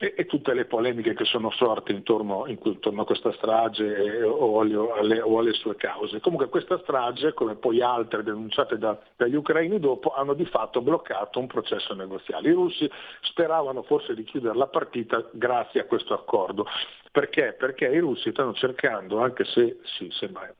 e, e tutte le polemiche che sono sorte intorno, intorno a questa strage eh, o, alle, o, alle, sue cause. Comunque questa strage, come poi altre denunciate da, dagli ucraini dopo, hanno di fatto bloccato un processo negoziale. I russi speravano forse di chiudere la partita grazie a questo accordo. Perché? Perché i russi stanno cercando, anche se sì, sembra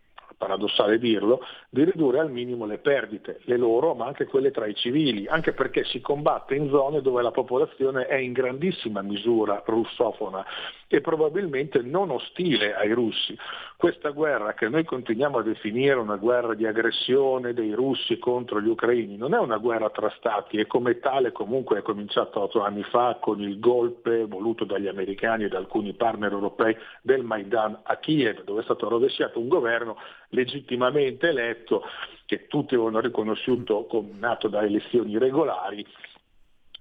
paradossale dirlo, di ridurre al minimo le perdite, le loro ma anche quelle tra i civili, anche perché si combatte in zone dove la popolazione è in grandissima misura russofona e probabilmente non ostile ai russi. Questa guerra che noi continuiamo a definire una guerra di aggressione dei russi contro gli ucraini non è una guerra tra stati e come tale comunque è cominciata otto anni fa con il golpe voluto dagli americani e da alcuni partner europei del Maidan a Kiev dove è stato rovesciato un governo legittimamente eletto che tutti avevano riconosciuto come nato da elezioni regolari.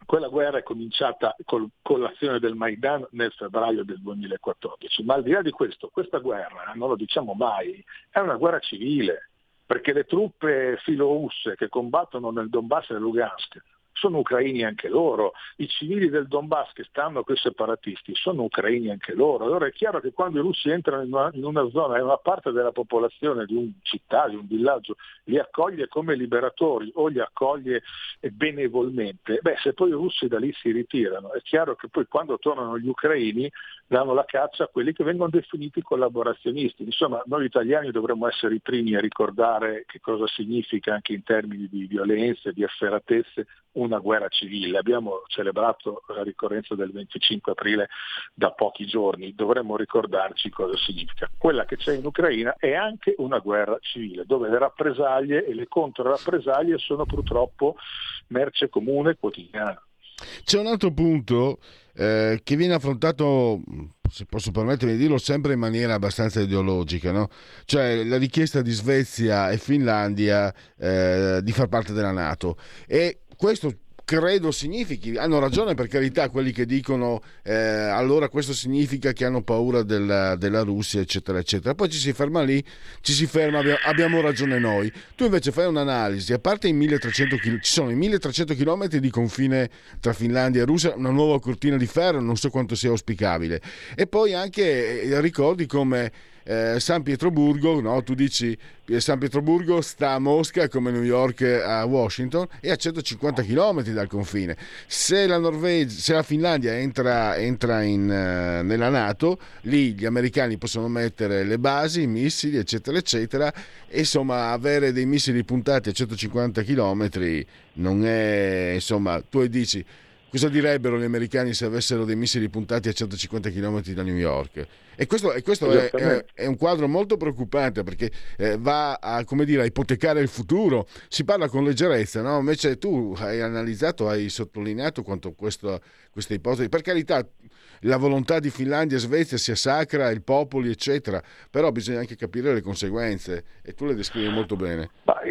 Quella guerra è cominciata col, con l'azione del Maidan nel febbraio del 2014, ma al di là di questo, questa guerra, non lo diciamo mai, è una guerra civile, perché le truppe filorusse che combattono nel Donbass e nel Lugansk sono ucraini anche loro, i civili del Donbass che stanno con i separatisti sono ucraini anche loro. Allora è chiaro che quando i russi entrano in una, in una zona e una parte della popolazione di una città, di un villaggio, li accoglie come liberatori o li accoglie benevolmente, beh se poi i russi da lì si ritirano, è chiaro che poi quando tornano gli ucraini danno la caccia a quelli che vengono definiti collaborazionisti. Insomma, noi italiani dovremmo essere i primi a ricordare che cosa significa anche in termini di violenze, di efferatezze, una guerra civile. Abbiamo celebrato la ricorrenza del 25 aprile da pochi giorni, dovremmo ricordarci cosa significa. Quella che c'è in Ucraina è anche una guerra civile, dove le rappresaglie e le controrappresaglie sono purtroppo merce comune quotidiana. C'è un altro punto eh, che viene affrontato, se posso permettermi di dirlo, sempre in maniera abbastanza ideologica, no? cioè la richiesta di Svezia e Finlandia eh, di far parte della Nato. E questo credo significhi, hanno ragione per carità quelli che dicono eh, allora questo significa che hanno paura della, della, Russia eccetera eccetera, poi ci si ferma lì, ci si ferma, abbiamo ragione noi, tu invece fai un'analisi, a parte i 1300 km, ci sono i 1300 km di confine tra Finlandia e Russia, una nuova cortina di ferro, non so quanto sia auspicabile, e poi anche eh, ricordi come eh, San Pietroburgo, no? tu dici eh, San Pietroburgo sta a Mosca come New York a Washington e a 150 km dal confine. Se la, Norvegia, se la Finlandia entra, entra in, uh, nella Nato, lì gli americani possono mettere le basi, i missili, eccetera, eccetera, e insomma avere dei missili puntati a 150 km non è, insomma, tu dici cosa direbbero gli americani se avessero dei missili puntati a 150 km da New York? E questo, e questo è, è, è, un quadro molto preoccupante perché eh, va a, dire, a, ipotecare il futuro. Si parla con leggerezza, no? invece tu hai analizzato, hai sottolineato quanto questo, questa ipotesi, per carità, la volontà di Finlandia e Svezia sia sacra, il popolo, eccetera, però bisogna anche capire le conseguenze e tu le descrivi molto bene.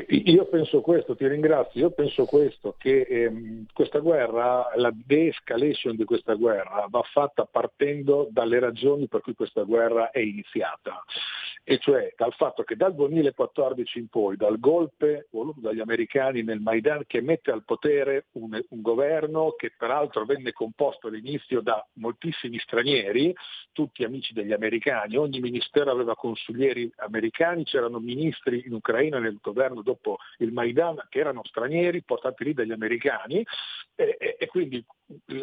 io penso questo, ti ringrazio, io penso questo, che ehm, questa guerra, la de-escalation di questa guerra va fatta partendo dalle ragioni per cui questa guerra è iniziata, e cioè dal fatto che dal 2014 in poi, dal golpe voluto dagli americani nel Maidan che mette al potere un, un governo che peraltro venne composto all'inizio da moltissimi stranieri, tutti amici degli americani, ogni ministero aveva consiglieri americani, c'erano ministri in Ucraina nel governo dopo il Maidan che erano stranieri portati lì dagli americani e, e, e quindi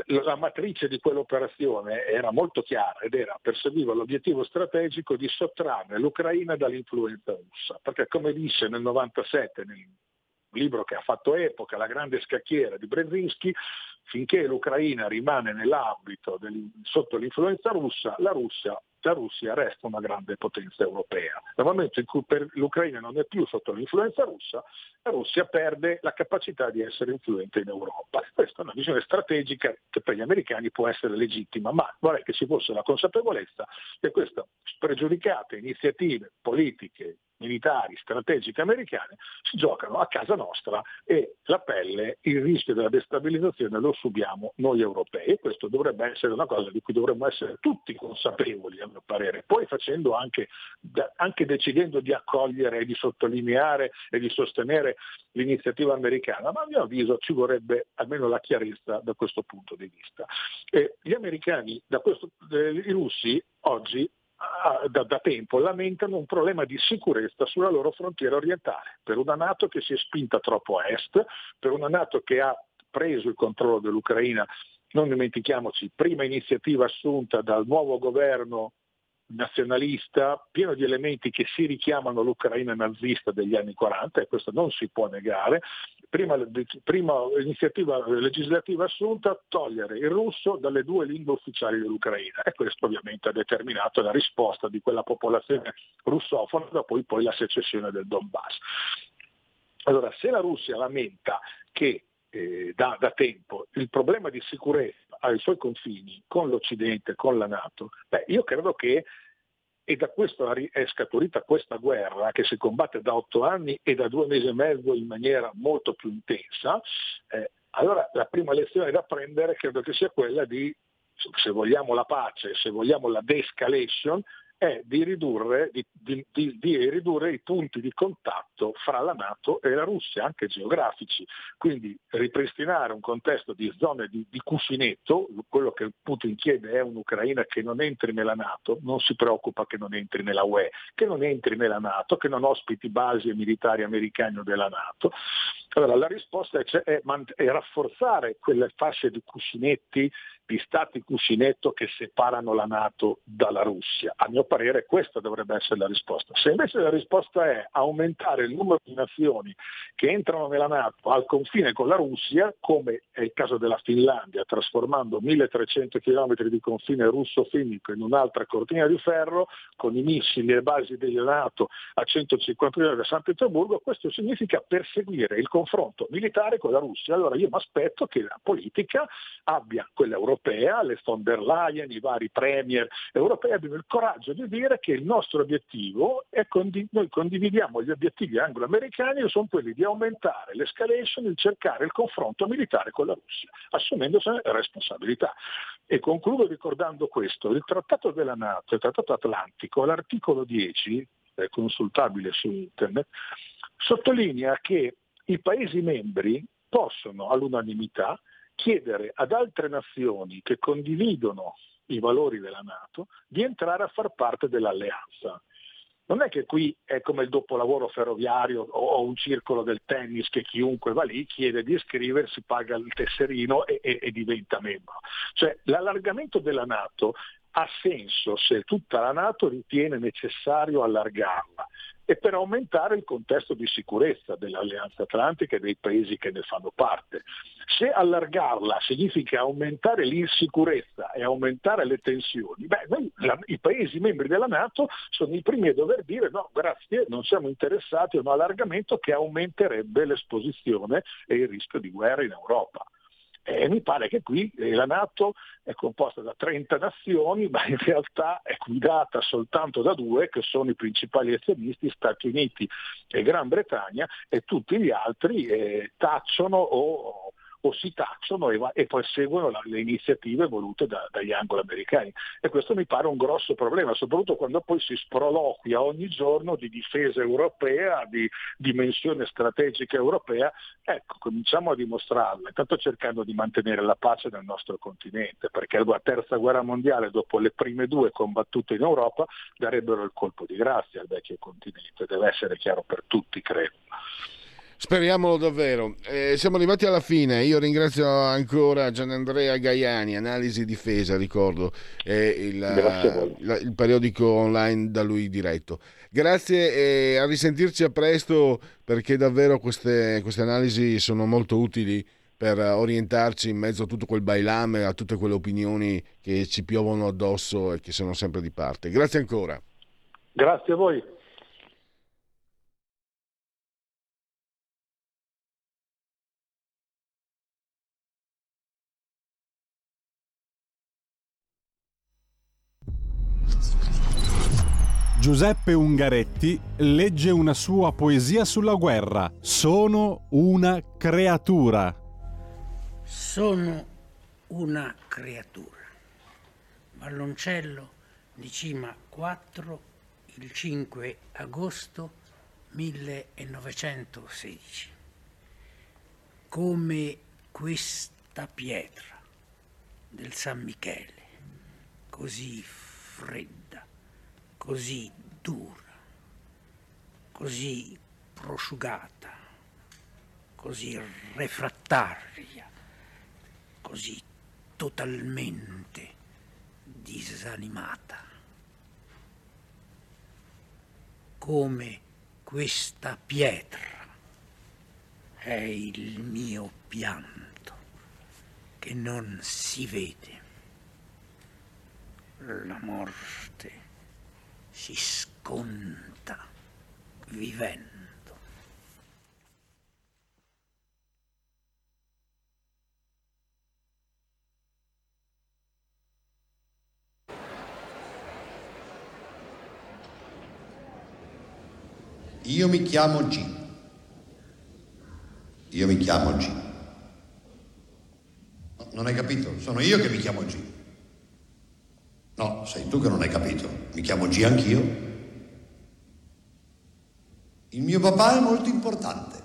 la matrice di quell'operazione era molto chiara ed era perseguiva l'obiettivo strategico di sottrarre l'Ucraina dall'influenza russa, perché come disse nel 97 nel libro che ha fatto epoca, La grande scacchiera di Brzezinski, finché l'Ucraina rimane nell'ambito del, sotto l'influenza russa, la Russia la Russia resta una grande potenza europea. Nel momento in cui l'Ucraina non è più sotto l'influenza russa, la Russia perde la capacità di essere influente in Europa. Questa è una visione strategica che per gli americani può essere legittima, ma vorrei che ci fosse la consapevolezza che queste spregiudicate iniziative politiche, militari strategiche americane si giocano a casa nostra e la pelle, il rischio della destabilizzazione lo subiamo noi europei e questo dovrebbe essere una cosa di cui dovremmo essere tutti consapevoli a mio parere, poi facendo anche, anche decidendo di accogliere e di sottolineare e di sostenere l'iniziativa americana, ma a mio avviso ci vorrebbe almeno la chiarezza da questo punto di vista. E gli americani, questo, eh, i russi oggi da, da, tempo lamentano un problema di sicurezza sulla loro frontiera orientale, per una Nato che si è spinta troppo a est, per una Nato che ha preso il controllo dell'Ucraina, non dimentichiamoci, prima iniziativa assunta dal nuovo governo nazionalista, pieno di elementi che si richiamano all'Ucraina nazista degli anni 40 e questo non si può negare. Prima, prima iniziativa legislativa assunta, togliere il russo dalle due lingue ufficiali dell'Ucraina e questo ovviamente ha determinato la risposta di quella popolazione russofona dopo poi la secessione del Donbass. Allora, se la Russia lamenta che eh, da, da, tempo il problema di sicurezza ai suoi confini con l'Occidente, con la Nato, beh, io credo che e da questo è scaturita questa guerra che si combatte da otto anni e da due mesi e mezzo in maniera molto più intensa, eh, allora la prima lezione da prendere credo che sia quella di, se vogliamo la pace, se vogliamo la de-escalation, è di ridurre, di, di, di, di ridurre, i punti di contatto fra la Nato e la Russia, anche geografici. Quindi ripristinare un contesto di zone di, cuscinetto, quello che Putin chiede è un'Ucraina che non entri nella Nato, non si preoccupa che non entri nella UE, che non entri nella Nato, che non ospiti basi militari americani o della Nato. Allora la risposta è, è, è rafforzare quelle fasce di cuscinetti di stati cuscinetto che separano la Nato dalla Russia. A mio parere questa dovrebbe essere la risposta. Se invece la risposta è aumentare il numero di nazioni che entrano nella Nato al confine con la Russia, come è il caso della Finlandia, trasformando 1300 km di confine russo-finnico in un'altra cortina di ferro, con i missili e basi della Nato a 150 km da San Pietroburgo, questo significa perseguire il confronto militare con la Russia. Allora io mi aspetto che la politica abbia quella europea, le von der Leyen, i vari premier europei abbiano il coraggio di dire che il nostro obiettivo è condiv- noi condividiamo gli obiettivi anglo-americani sono quelli di aumentare l'escalation, il cercare il confronto militare con la Russia, assumendosene responsabilità. E concludo ricordando questo, il trattato della Nato, il trattato atlantico, l'articolo 10, è consultabile su internet, sottolinea che i Paesi membri possono all'unanimità chiedere ad altre nazioni che condividono i valori della Nato di entrare a far parte dell'alleanza. Non è che qui è come il dopolavoro ferroviario o un circolo del tennis che chiunque va lì chiede di iscriversi, paga il tesserino e, e, e diventa membro. Cioè l'allargamento della Nato ha senso se tutta la Nato ritiene necessario allargarla e per aumentare il contesto di sicurezza dell'Alleanza Atlantica e dei paesi che ne fanno parte. Se allargarla significa aumentare l'insicurezza e aumentare le tensioni, beh, noi, la, i paesi membri della Nato sono i primi a dover dire no, grazie, non siamo interessati a un allargamento che aumenterebbe l'esposizione e il rischio di guerra in Europa. E mi pare che qui eh, la Nato è composta da 30 nazioni, ma in realtà è guidata soltanto da due, che sono i principali azionisti, Stati Uniti e Gran Bretagna, e tutti gli altri eh, tacciono o o si tacciono e, va, e poi seguono la, le iniziative volute da, dagli anglo-americani. E questo mi pare un grosso problema, soprattutto quando poi si sproloquia ogni giorno di difesa europea, di dimensione strategica europea. Ecco, cominciamo a dimostrarla, intanto cercando di mantenere la pace nel nostro continente, perché la terza guerra mondiale, dopo le prime due combattute in Europa, darebbero il colpo di grazia al vecchio continente. Deve essere chiaro per tutti, credo. Speriamolo davvero. Eh, siamo arrivati alla fine. Io ringrazio ancora Gianandrea Gaiani, Analisi Difesa, ricordo, eh, il, la, il, periodico online da lui diretto. Grazie e a risentirci a presto perché davvero queste, queste analisi sono molto utili per orientarci in mezzo a tutto quel bailame, a tutte quelle opinioni che ci piovono addosso e che sono sempre di parte. Grazie ancora. Grazie a voi. Giuseppe Ungaretti legge una sua poesia sulla guerra. Sono una creatura. Sono una creatura. Balloncello di Cima 4, il 5 agosto 1916. Come questa pietra del San Michele, così fredda, così dura, così prosciugata, così refrattaria, così totalmente disanimata. Come questa pietra è il mio pianto che non si vede. La morte si sconta vivendo. Io mi chiamo G. Io mi chiamo G. No, non hai capito? Sono io che mi chiamo G. No, sei tu che non hai capito. Mi chiamo G anch'io. Il mio papà è molto importante.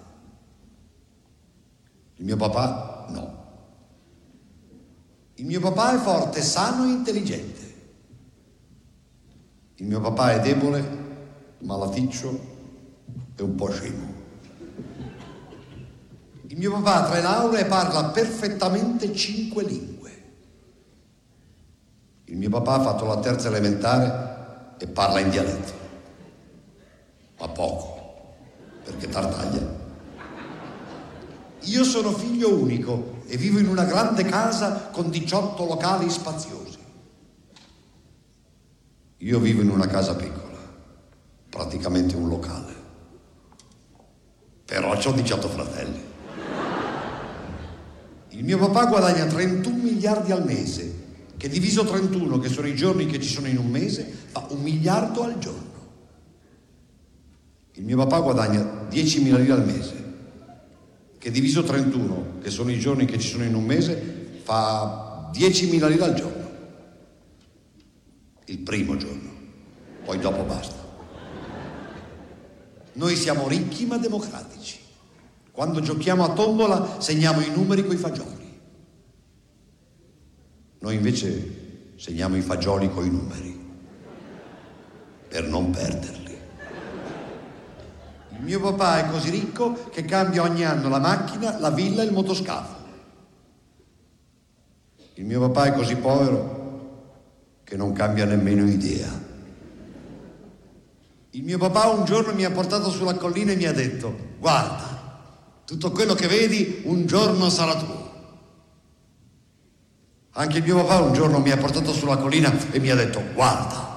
Il mio papà no. Il mio papà è forte, sano e intelligente. Il mio papà è debole, malaticcio e un po' scemo. Il mio papà ha tre lauree e parla perfettamente cinque lingue. Il mio papà ha fatto la terza elementare e parla in dialetto, ma poco, perché tartaglia. Io sono figlio unico e vivo in una grande casa con 18 locali spaziosi. Io vivo in una casa piccola, praticamente un locale. Però ho 18 fratelli. Il mio papà guadagna 31 miliardi al mese, che diviso 31, che sono i giorni che ci sono in un mese, fa un miliardo al giorno. Il mio papà guadagna 10.000 lire al mese, che diviso 31, che sono i giorni che ci sono in un mese, fa 10.000 lire al giorno. Il primo giorno, poi dopo basta. Noi siamo ricchi ma democratici. Quando giochiamo a tombola segniamo i numeri coi fagioli. Noi invece segniamo i fagioli coi numeri per non perderli. Il mio papà è così ricco che cambia ogni anno la macchina, la villa e il motoscafo. Il mio papà è così povero che non cambia nemmeno idea. Il mio papà un giorno mi ha portato sulla collina e mi ha detto, guarda, tutto quello che vedi un giorno sarà tuo. Anche mio papà un giorno mi ha portato sulla collina e mi ha detto, guarda,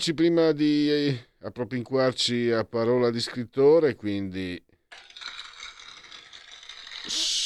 formulaici prima di eh, appropinquarci a parola di scrittore, quindi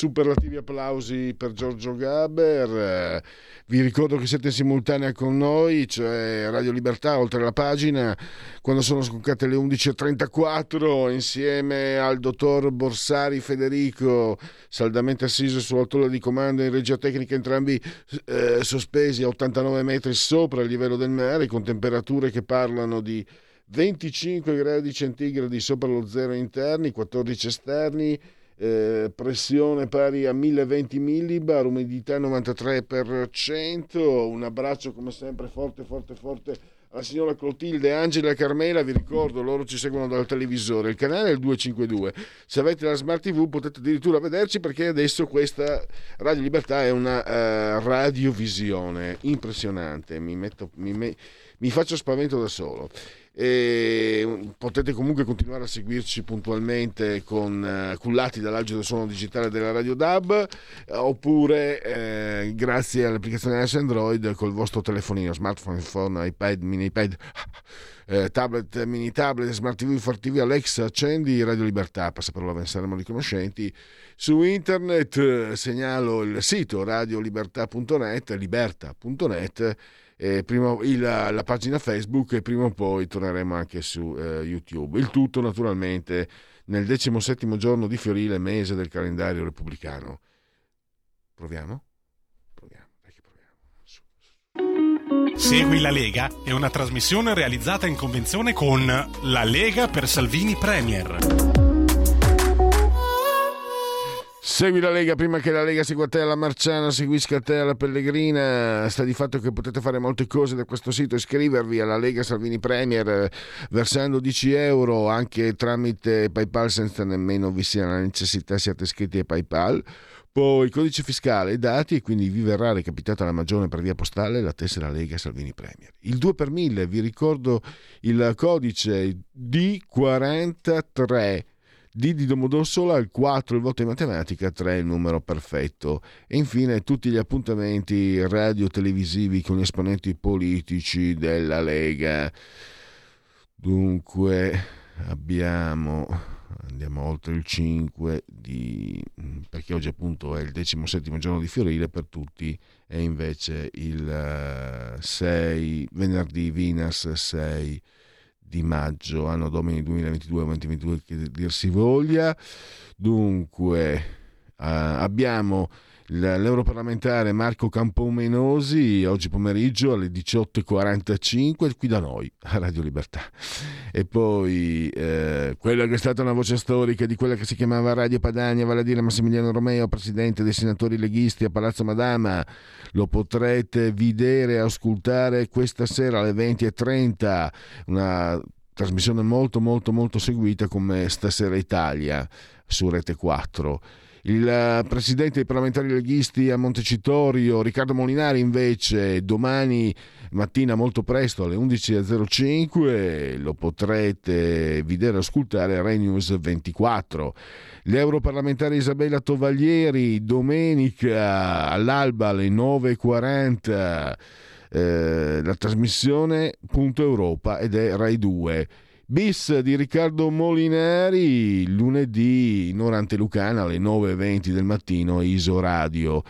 superlativi applausi per Giorgio Gaber. Vi ricordo che siete in simultanea con noi, cioè Radio Libertà, oltre la pagina, quando sono scoccate le 11.34, insieme al dottor Borsari Federico, saldamente assiso sulla tolla di comando in regia tecnica, entrambi eh, sospesi a 89 metri sopra il livello del mare, con temperature che parlano di 25 gradi centigradi sopra lo zero interni, 14 esterni, eh, pressione pari a 1020 millibar, umidità 93%. Un abbraccio come sempre forte, forte, forte alla signora Clotilde, Angela e Carmela. Vi ricordo, loro ci seguono dal televisore. Il canale è il 252. Se avete la smart TV potete addirittura vederci perché adesso questa Radio Libertà è una uh, radiovisione impressionante. Mi, metto, mi, me, mi faccio spavento da solo. E potete comunque continuare a seguirci puntualmente con uh, cullati dall'agio del suono digitale della Radio DAB eh, oppure eh, grazie all'applicazione S Android col vostro telefonino, smartphone, phone, iPad, mini iPad. Eh, tablet, mini tablet, smart TV, Far TV, Alexa, accendi Radio Libertà, passa per la saremo riconoscenti. Su internet eh, segnalo il sito radiolibertà.net, liberta.net eh, prima, il, la pagina Facebook e prima o poi torneremo anche su eh, YouTube. Il tutto naturalmente nel decimo settimo giorno di Fiorile, mese del calendario repubblicano. Proviamo? Proviamo, dai proviamo. Segui la Lega è una trasmissione realizzata in convenzione con La Lega per Salvini Premier. Segui la Lega prima che la Lega segua te alla Marciana, seguisca te alla Pellegrina. Sta di fatto che potete fare molte cose da questo sito, iscrivervi alla Lega Salvini Premier versando 10 euro anche tramite PayPal senza nemmeno vi sia la necessità siate iscritti a PayPal. Poi codice fiscale e dati e quindi vi verrà recapitata la maggiore per via postale la tessera Lega Salvini Premier. Il 2 per 1000, vi ricordo il codice D43 D di Domodossola, il 4 il voto in matematica, 3 il numero perfetto. E infine tutti gli appuntamenti radio-televisivi con gli esponenti politici della Lega. Dunque abbiamo, andiamo oltre il 5 di, perché oggi appunto è il 17 giorno di Fiorile per tutti e invece il 6 eh, venerdì Vinas 6 di maggio, anno domini 2022-2022 che dir si voglia. Dunque, eh, abbiamo l'europarlamentare Marco Campomenosi oggi pomeriggio alle 18.45 qui da noi a Radio Libertà. E poi eh, quella che è stata una voce storica di quella che si chiamava Radio Padania vale a dire Massimiliano Romeo presidente dei senatori leghisti a Palazzo Madama. Lo potrete vedere e ascoltare questa sera alle 20.30 una trasmissione molto molto molto seguita come Stasera Italia su Rete 4 il eh, presidente dei parlamentari leghisti a Montecitorio, Riccardo Molinari, invece, domani mattina molto presto alle 11.05 lo potrete vedere e ascoltare a Rai News 24. L'europarlamentare Isabella Tovaglieri, domenica all'alba alle 9.40. Eh, la trasmissione Punto Europa ed è Rai 2 Bis di Riccardo Molinari, lunedì in ora antelucana alle 9.20 del mattino, Iso Radio.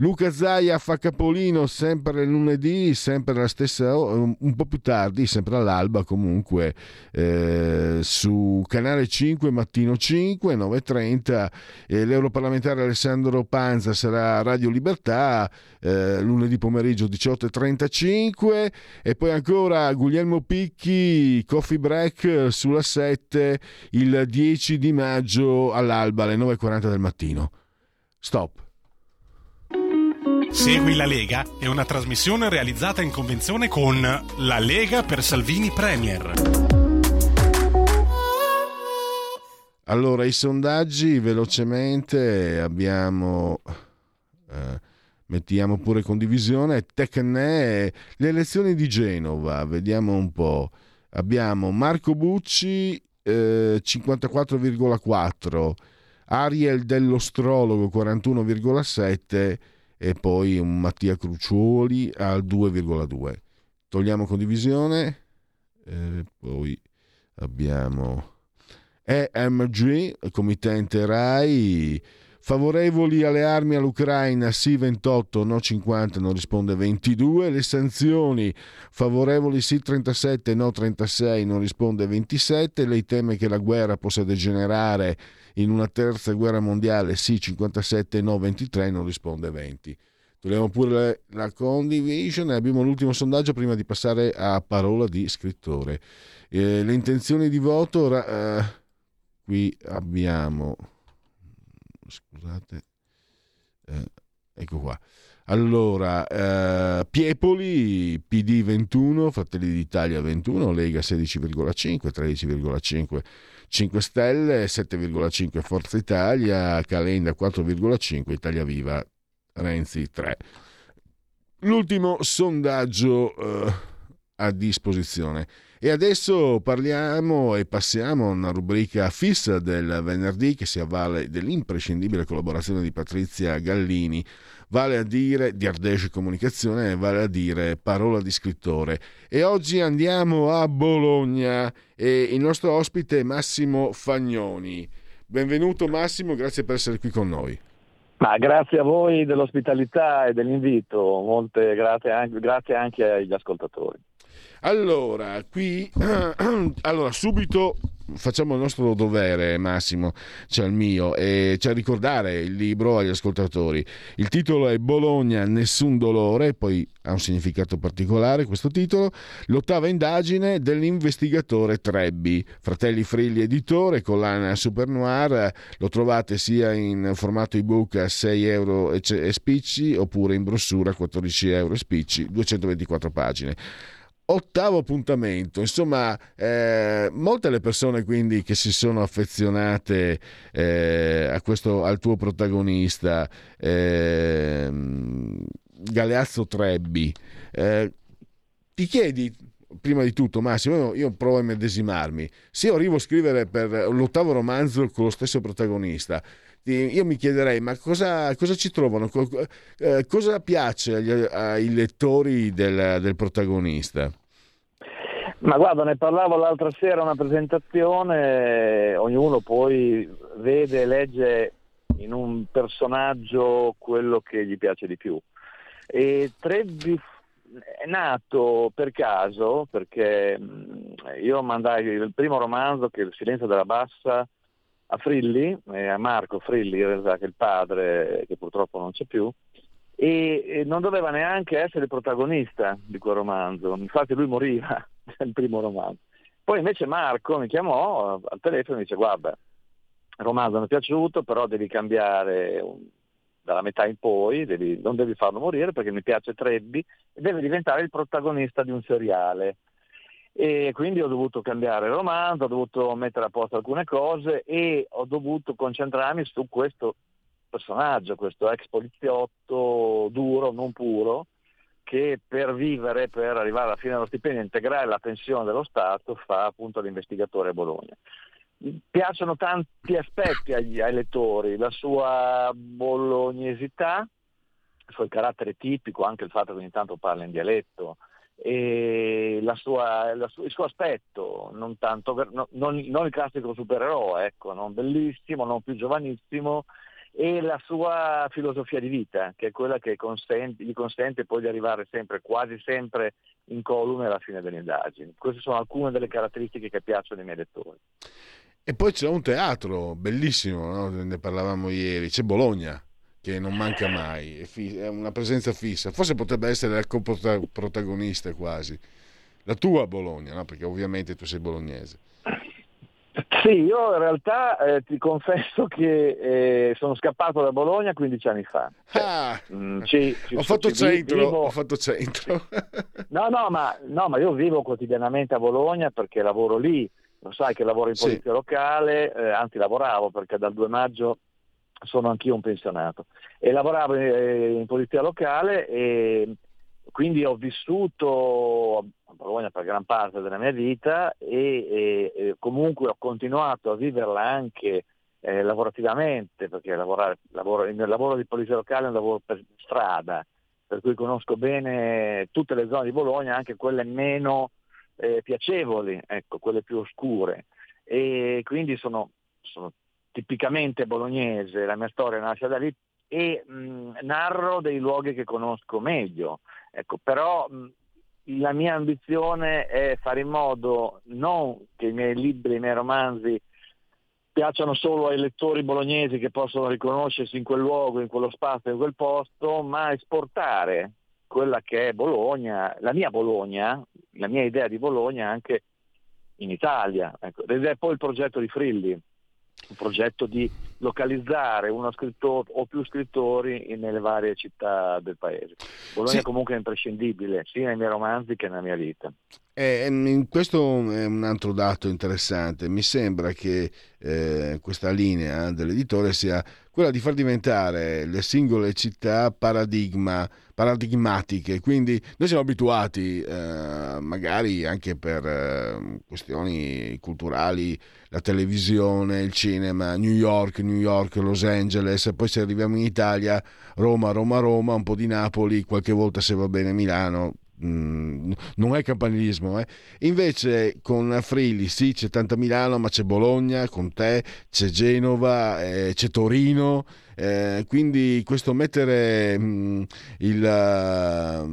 Luca Zaia fa capolino sempre lunedì, sempre la stessa un po' più tardi, sempre all'alba comunque, eh, su Canale 5, Mattino 5, 9.30. Eh, l'europarlamentare Alessandro Panza sarà a Radio Libertà, eh, lunedì pomeriggio 18.35 e poi ancora Guglielmo Picchi, Coffee Break sulla 7 il 10 di maggio all'alba alle 9.40 del mattino. Stop. Segui la Lega è una trasmissione realizzata in convenzione con La Lega per Salvini Premier. Allora, i sondaggi velocemente abbiamo. Eh, mettiamo pure condivisione. Tecne, le elezioni di Genova, vediamo un po'. Abbiamo Marco Bucci eh, 54,4, Ariel dell'Ostrologo 41,7 e poi un Mattia Crucioli al 2,2. Togliamo condivisione, e poi abbiamo EMG, committente RAI, Favorevoli alle armi all'Ucraina sì 28, no 50, non risponde 22. Le sanzioni favorevoli sì 37, no 36, non risponde 27. Lei teme che la guerra possa degenerare in una terza guerra mondiale sì 57, no 23, non risponde 20. Togliamo pure la condivision e abbiamo l'ultimo sondaggio prima di passare a parola di scrittore. Eh, le intenzioni di voto, eh, qui abbiamo scusate, eh, ecco qua. Allora, eh, Piepoli, PD 21, Fratelli d'Italia 21, Lega 16,5, 13,5, 5 Stelle, 7,5 Forza Italia, Calenda 4,5, Italia Viva, Renzi 3. L'ultimo sondaggio eh, a disposizione. E adesso parliamo e passiamo a una rubrica fissa del venerdì che si avvale dell'imprescindibile collaborazione di Patrizia Gallini, vale a dire di Ardesce Comunicazione, vale a dire parola di scrittore. E oggi andiamo a Bologna e il nostro ospite è Massimo Fagnoni. Benvenuto Massimo, grazie per essere qui con noi. Ma grazie a voi dell'ospitalità e dell'invito, molte grazie anche, grazie anche agli ascoltatori. Allora, qui, allora, subito facciamo il nostro dovere, Massimo, cioè il mio, e cioè ricordare il libro agli ascoltatori. Il titolo è Bologna, nessun dolore, poi ha un significato particolare questo titolo. L'ottava indagine dell'investigatore Trebbi, Fratelli Frilli editore, collana Super Noir, lo trovate sia in formato ebook a 6 euro e spicci oppure in brossura a 14 euro e spicci, 224 pagine ottavo appuntamento, insomma, eh, molte le persone quindi che si sono affezionate eh, questo, al tuo protagonista, eh, Galeazzo Trebbi, eh, ti chiedi prima di tutto, Massimo, io provo a medesimarmi. Se io arrivo a scrivere per l'ottavo romanzo con lo stesso protagonista, io mi chiederei ma cosa, cosa ci trovano, eh, cosa piace ai lettori del, del protagonista? Ma guarda, ne parlavo l'altra sera a una presentazione, ognuno poi vede e legge in un personaggio quello che gli piace di più. E Trebbi è nato per caso, perché io mandai il primo romanzo, che è Il silenzio della bassa, a Frilli, a Marco Frilli, in realtà che è il padre, che purtroppo non c'è più, e non doveva neanche essere il protagonista di quel romanzo, infatti lui moriva nel primo romanzo. Poi invece Marco mi chiamò al telefono e mi dice guarda, il romanzo mi è piaciuto, però devi cambiare un, dalla metà in poi, devi, non devi farlo morire perché mi piace Trebbi e deve diventare il protagonista di un seriale. E quindi ho dovuto cambiare il romanzo, ho dovuto mettere a posto alcune cose e ho dovuto concentrarmi su questo personaggio, questo ex poliziotto duro, non puro, che per vivere, per arrivare alla fine dello stipendio integrare la pensione dello Stato fa appunto l'investigatore a Bologna. Piacciono tanti aspetti agli, ai lettori, la sua bolognesità, il suo carattere tipico, anche il fatto che ogni tanto parla in dialetto, e la sua, la sua, il suo aspetto, non, tanto, non, non, il classico supereroe, ecco, non bellissimo, non più giovanissimo, e la sua filosofia di vita, che è quella che consente, gli consente poi di arrivare sempre, quasi sempre incolume alla fine delle indagini. Queste sono alcune delle caratteristiche che piacciono ai miei lettori. E poi c'è un teatro bellissimo, no? ne parlavamo ieri, c'è Bologna che non manca mai, è, una presenza fissa, forse potrebbe essere la coprotagonista quasi, la tua Bologna, no? perché ovviamente tu sei bolognese. Sì, io in realtà eh, ti confesso che eh, sono scappato da Bologna 15 anni fa. Cioè, ah, mh, ci, ci, ho, fatto centro, vivo... ho, fatto centro, no, no ma, no, ma, io vivo quotidianamente a Bologna perché lavoro lì, lo sai che lavoro in polizia sì. locale, eh, anzi lavoravo perché dal 2 maggio sono anch'io un pensionato. E lavoravo eh, in polizia locale e quindi ho vissuto a Bologna per gran parte della mia vita e, e, comunque ho continuato a viverla anche eh, lavorativamente, perché lavorare, lavoro, il lavoro di polizia locale è un lavoro per strada, per cui conosco bene tutte le zone di Bologna, anche quelle meno eh, piacevoli, ecco, quelle più oscure. E quindi sono, sono tipicamente bolognese, la mia storia nasce da lì e mh, narro dei luoghi che conosco meglio. Ecco, però mh, la mia ambizione è fare in modo non che i miei libri, i miei romanzi piacciono solo ai lettori bolognesi che possono riconoscersi in quel luogo, in quello spazio, in quel posto, ma esportare quella che è Bologna, la mia Bologna, la mia idea di Bologna anche in Italia. Ecco. Ed è poi il progetto di Frilli, un progetto di localizzare uno scrittore o più scrittori nelle varie città del paese. Bologna sì. comunque è imprescindibile, sia nei miei romanzi che nella mia vita. Eh, questo è un altro dato interessante. Mi sembra che eh, questa linea dell'editore sia quella di far diventare le singole città paradigma, paradigmatiche. Quindi noi siamo abituati, eh, magari anche per eh, questioni culturali, la televisione, il cinema, New York, New York, Los Angeles, poi se arriviamo in Italia, Roma, Roma, Roma, un po' di Napoli, qualche volta se va bene Milano, Mm, non è campanilismo. Eh. Invece con Frilli sì, c'è tanta Milano, ma c'è Bologna, con te c'è Genova, eh, c'è Torino. Eh, quindi questo mettere mh, mm, il, uh,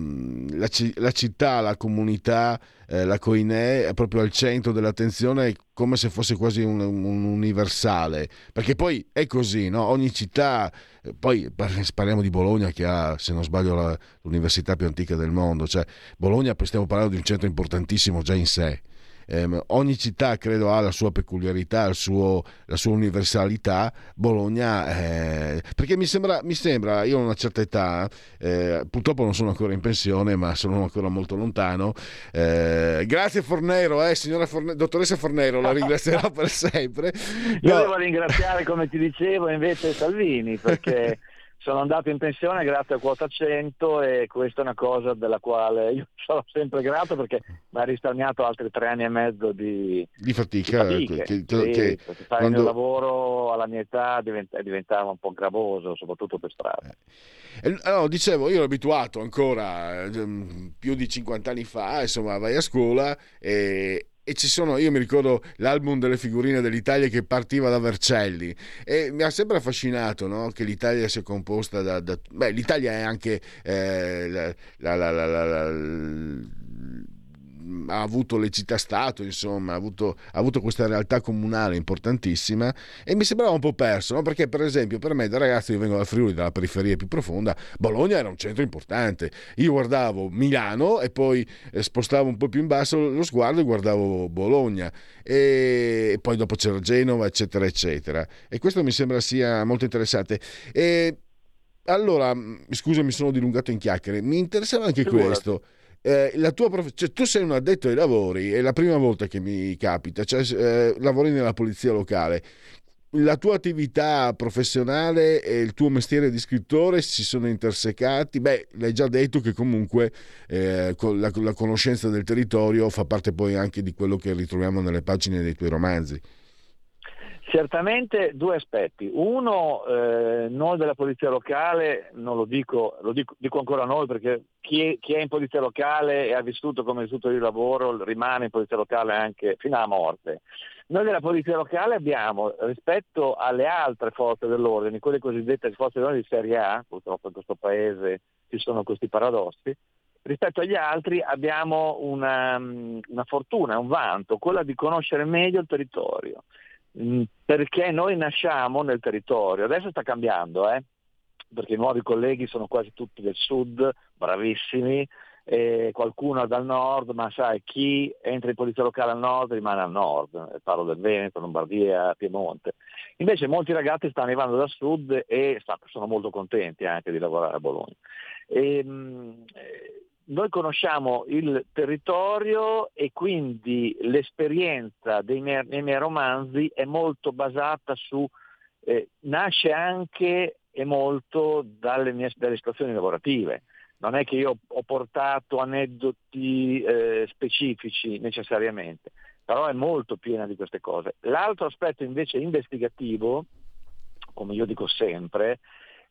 la, la, città, la comunità, eh, la Coinè è proprio al centro dell'attenzione come se fosse quasi un, un universale, perché poi è così, no? ogni città poi parliamo di Bologna che ha, se non sbaglio, la, l'università più antica del mondo. Cioè, Bologna, stiamo parlando di un centro importantissimo già in sé. Eh, ogni città credo ha la sua peculiarità, suo, la sua universalità. Bologna, eh, perché mi sembra, mi sembra, io ho una certa età, eh, purtroppo non sono ancora in pensione, ma sono ancora molto lontano. Eh, grazie Fornero, eh, signora Forne- dottoressa Fornero, la ringrazierò per sempre. Io no. devo ringraziare, come ti dicevo, invece Salvini, perché sono andato in pensione grazie a quota 100 e questa è una cosa della quale io sono sempre grato perché mi ha risparmiato altri tre anni e mezzo di, di fatica. Di che, sì, che fare quando... il lavoro alla mia età diventava un po' gravoso, soprattutto per strada. Eh. Allora, dicevo, io ero abituato ancora ehm, più di 50 anni fa, insomma, vai a scuola e, e ci sono, io mi ricordo l'album delle figurine dell'Italia che partiva da Vercelli e mi ha sempre affascinato no? che l'Italia sia composta da, da... Beh, l'Italia è anche eh, la, la, la, ha avuto le città-stato, insomma, ha avuto, ha avuto, questa realtà comunale importantissima e mi sembrava un po' perso, no? perché per esempio per me da ragazzo io vengo dal Friuli, dalla periferia più profonda, Bologna era un centro importante, io guardavo Milano e poi eh, spostavo un po' più in basso lo sguardo e guardavo Bologna e poi dopo c'era Genova, eccetera, eccetera. E questo mi sembra sia molto interessante. E allora, scusa, mi sono dilungato in chiacchiere, mi interessava anche questo eh, la tua prof... cioè, tu sei un addetto ai lavori, è la prima volta che mi capita, cioè, eh, lavori nella polizia locale. La tua attività professionale e il tuo mestiere di scrittore si sono intersecati? Beh, l'hai già detto che comunque eh, la, la conoscenza del territorio fa parte poi anche di quello che ritroviamo nelle pagine dei tuoi romanzi. Certamente due aspetti. Uno, eh, noi della polizia locale, non lo dico, lo dico, dico ancora noi perché chi è, chi è, in polizia locale e ha vissuto come vissuto il lavoro rimane in polizia locale anche fino alla morte. Noi della polizia locale abbiamo, rispetto alle altre forze dell'ordine, quelle cosiddette forze dell'ordine di serie A, purtroppo in questo paese ci sono questi paradossi, rispetto agli altri abbiamo una, una fortuna, un vanto, quella di conoscere meglio il territorio perché noi nasciamo nel territorio, adesso sta cambiando, eh? perché i nuovi colleghi sono quasi tutti del sud, bravissimi, qualcuno dal nord, ma sai, chi entra in polizia locale al nord rimane al nord, parlo del Veneto, Lombardia, Piemonte. Invece molti ragazzi stanno arrivando dal sud e sono molto contenti anche di lavorare a Bologna. E, mm, noi conosciamo il territorio e quindi l'esperienza dei miei, dei miei romanzi è molto basata su, eh, nasce anche e molto dalle mie dalle situazioni lavorative. Non è che io ho portato aneddoti eh, specifici necessariamente, però è molto piena di queste cose. L'altro aspetto invece investigativo, come io dico sempre,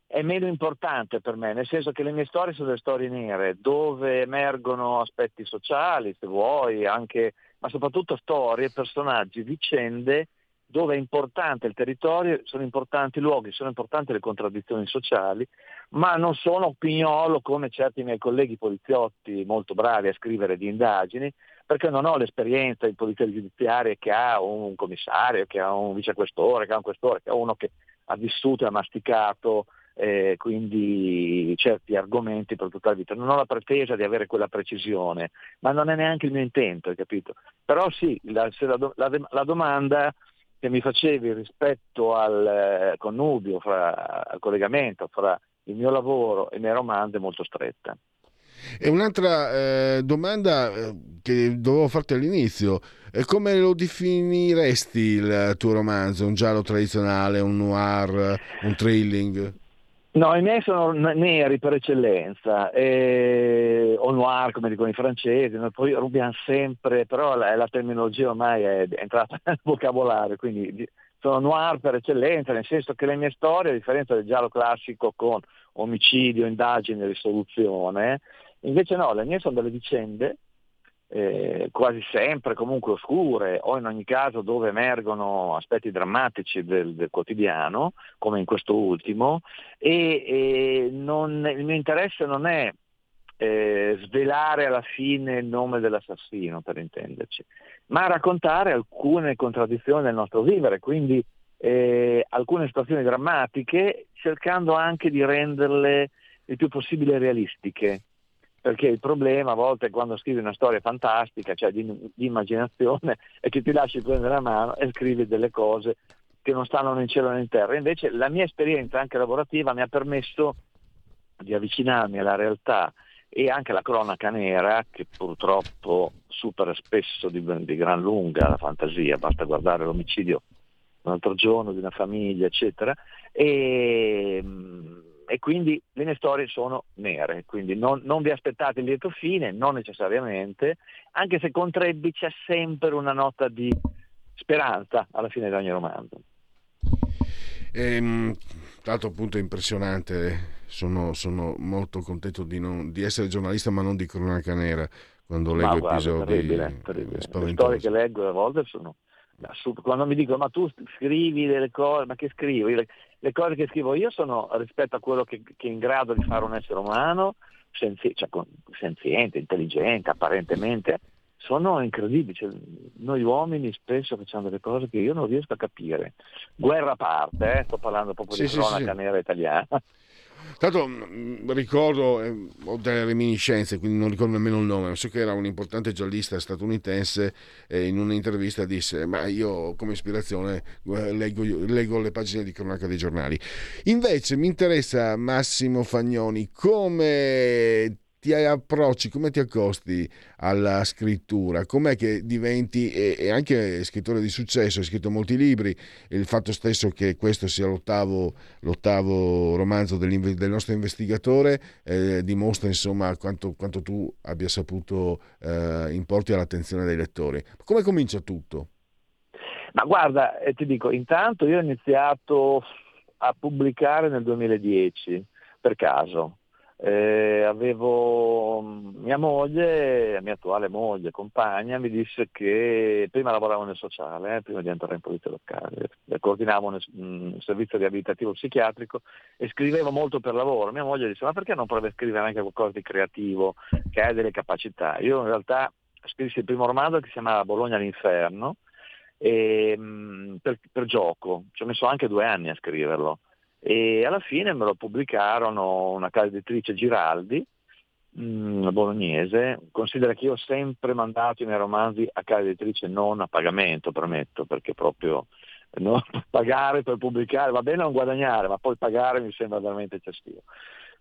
è meno importante per me, nel senso che le mie storie sono delle storie nere, dove emergono aspetti sociali, se vuoi, anche, ma soprattutto storie, personaggi, vicende dove è importante il territorio, sono importanti i luoghi, sono importanti le contraddizioni sociali, ma non sono pignolo come certi miei colleghi poliziotti molto bravi a scrivere di indagini, perché non ho l'esperienza in polizia giudiziaria che ha un commissario, che ha un vicequestore, che ha un questore, che ha uno che ha vissuto e ha masticato eh, quindi certi argomenti per tutta la vita. Non ho la pretesa di avere quella precisione, ma non è neanche il mio intento, hai capito? Però sì, la, la, la, la domanda che mi facevi rispetto al eh, connubio, fra, al collegamento fra il mio lavoro e i miei romanzi è molto stretta. E un'altra eh, domanda eh, che dovevo farti all'inizio, come lo definiresti il tuo romanzo? Un giallo tradizionale, un noir, un thrilling? No, i miei sono neri per eccellenza, eh, o noir come dicono i francesi, noi poi rubiamo sempre, però la, la terminologia ormai è, entrata nel vocabolario, quindi sono noir per eccellenza, nel senso che le mie storie, a differenza del giallo classico con omicidio, indagine e risoluzione, invece no, le mie sono delle vicende eh, quasi sempre comunque oscure o in ogni caso dove emergono aspetti drammatici del, del quotidiano, come in questo ultimo, e, e non, il mio interesse non è eh, svelare alla fine il nome dell'assassino, per intenderci, ma raccontare alcune contraddizioni del nostro vivere, quindi eh, alcune situazioni drammatiche, cercando anche di renderle il più possibile realistiche perché il problema a volte quando scrivi una storia fantastica, cioè di, di immaginazione, è che ti lasci prendere la mano e scrivi delle cose che non stanno né in cielo né in terra. Invece la mia esperienza anche lavorativa mi ha permesso di avvicinarmi alla realtà e anche alla cronaca nera, che purtroppo supera spesso di, di gran lunga la fantasia, basta guardare l'omicidio un altro giorno di una famiglia, eccetera. E, e quindi le mie storie sono nere, quindi non, non, vi aspettate il lieto fine, non necessariamente, anche se con Trebbi c'è sempre una nota di speranza alla fine di ogni romanzo. Ehm, l'altro appunto è impressionante, sono, sono molto contento di, non, di, essere giornalista ma non di cronaca nera quando leggo guarda, episodi terribile, terribile. Le storie che leggo a volte sono quando mi dicono ma tu scrivi delle cose, ma che scrivo? Le, cose che scrivo io sono rispetto a quello che, che è in grado di fare un essere umano, senzi, cioè, senziente, intelligente, apparentemente, sono incredibili. Cioè, noi uomini spesso facciamo delle cose che io non riesco a capire. Guerra a parte, eh, sto parlando proprio sì, di cronaca sì, nera italiana. Tanto mm, ricordo, eh, ho delle reminiscenze, quindi non ricordo nemmeno il nome, so che era un importante giallista statunitense e in un'intervista disse ma io come ispirazione eh, leggo, leggo le pagine di cronaca dei giornali. Invece mi interessa Massimo Fagnoni come ti approcci, come ti accosti alla scrittura, com'è che diventi e, anche scrittore di successo, hai scritto molti libri, il fatto stesso che questo sia l'ottavo, l'ottavo romanzo del nostro investigatore eh, dimostra insomma quanto, quanto, tu abbia saputo eh, importi all'attenzione dei lettori. Come comincia tutto? Ma guarda, eh, ti dico, intanto io ho iniziato a pubblicare nel 2010 per caso eh, avevo mm, mia moglie, mia attuale moglie, compagna, mi disse che prima lavoravo nel sociale, eh, prima di entrare in polizia locale, coordinavo un, un servizio riabilitativo psichiatrico e scrivevo molto per lavoro. Mia moglie disse ma perché non provi a scrivere anche qualcosa di creativo, che hai delle capacità? Io in realtà scrissi il primo romanzo che si chiamava Bologna all'inferno e, mm, per, per gioco, ci ho messo anche due anni a scriverlo e alla fine me lo pubblicarono una casa editrice Giraldi, mh, mm, bolognese. Considera che io ho sempre mandato i miei romanzi a casa editrice non a pagamento, premetto, perché proprio no, pagare per pubblicare, va bene non guadagnare, ma poi pagare mi sembra veramente eccessivo.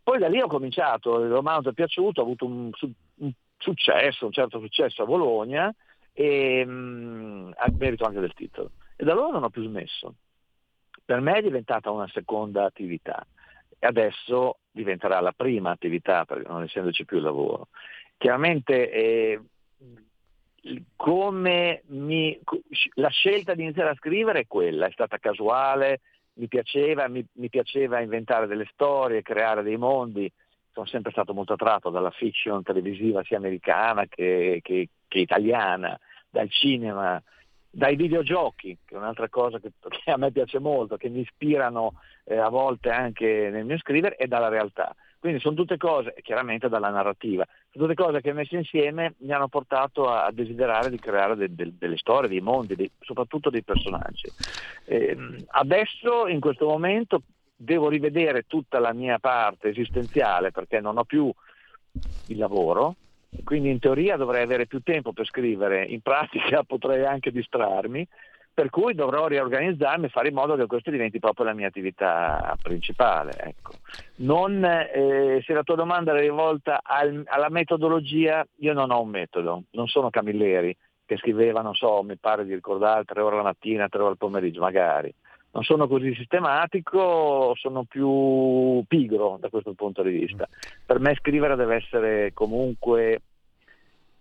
Poi da lì ho cominciato, il romanzo è piaciuto, ho avuto un, un successo, un certo successo a Bologna e mh, mm, a merito anche del titolo. E da allora non ho più smesso per me è diventata una seconda attività. E adesso diventerà la prima attività perché non essendoci più il lavoro. Chiaramente eh, mi, la scelta di iniziare a scrivere è quella, è stata casuale, mi piaceva, mi, mi piaceva inventare delle storie, creare dei mondi, sono sempre stato molto attratto dalla fiction televisiva sia americana che, che, che italiana, dal cinema, dai videogiochi, che è un'altra cosa che, che a me piace molto, che mi ispirano eh, a volte anche nel mio scrivere, e dalla realtà. Quindi sono tutte cose, chiaramente dalla narrativa, sono tutte cose che messe insieme mi hanno portato a, desiderare di creare de, de, delle storie, dei mondi, dei, soprattutto dei personaggi. Eh, adesso, in questo momento, devo rivedere tutta la mia parte esistenziale perché non ho più il lavoro, quindi in teoria dovrei avere più tempo per scrivere, in pratica potrei anche distrarmi per cui dovrò riorganizzarmi e fare in modo che questo diventi proprio la mia attività principale. Ecco. Non, eh, se la tua domanda è rivolta al, alla metodologia, io non ho un metodo, non sono Camilleri che scriveva, non so, mi pare di ricordare tre ore la mattina, tre ore al pomeriggio, magari. Non sono così sistematico, sono più pigro da questo punto di vista. Per me scrivere deve essere comunque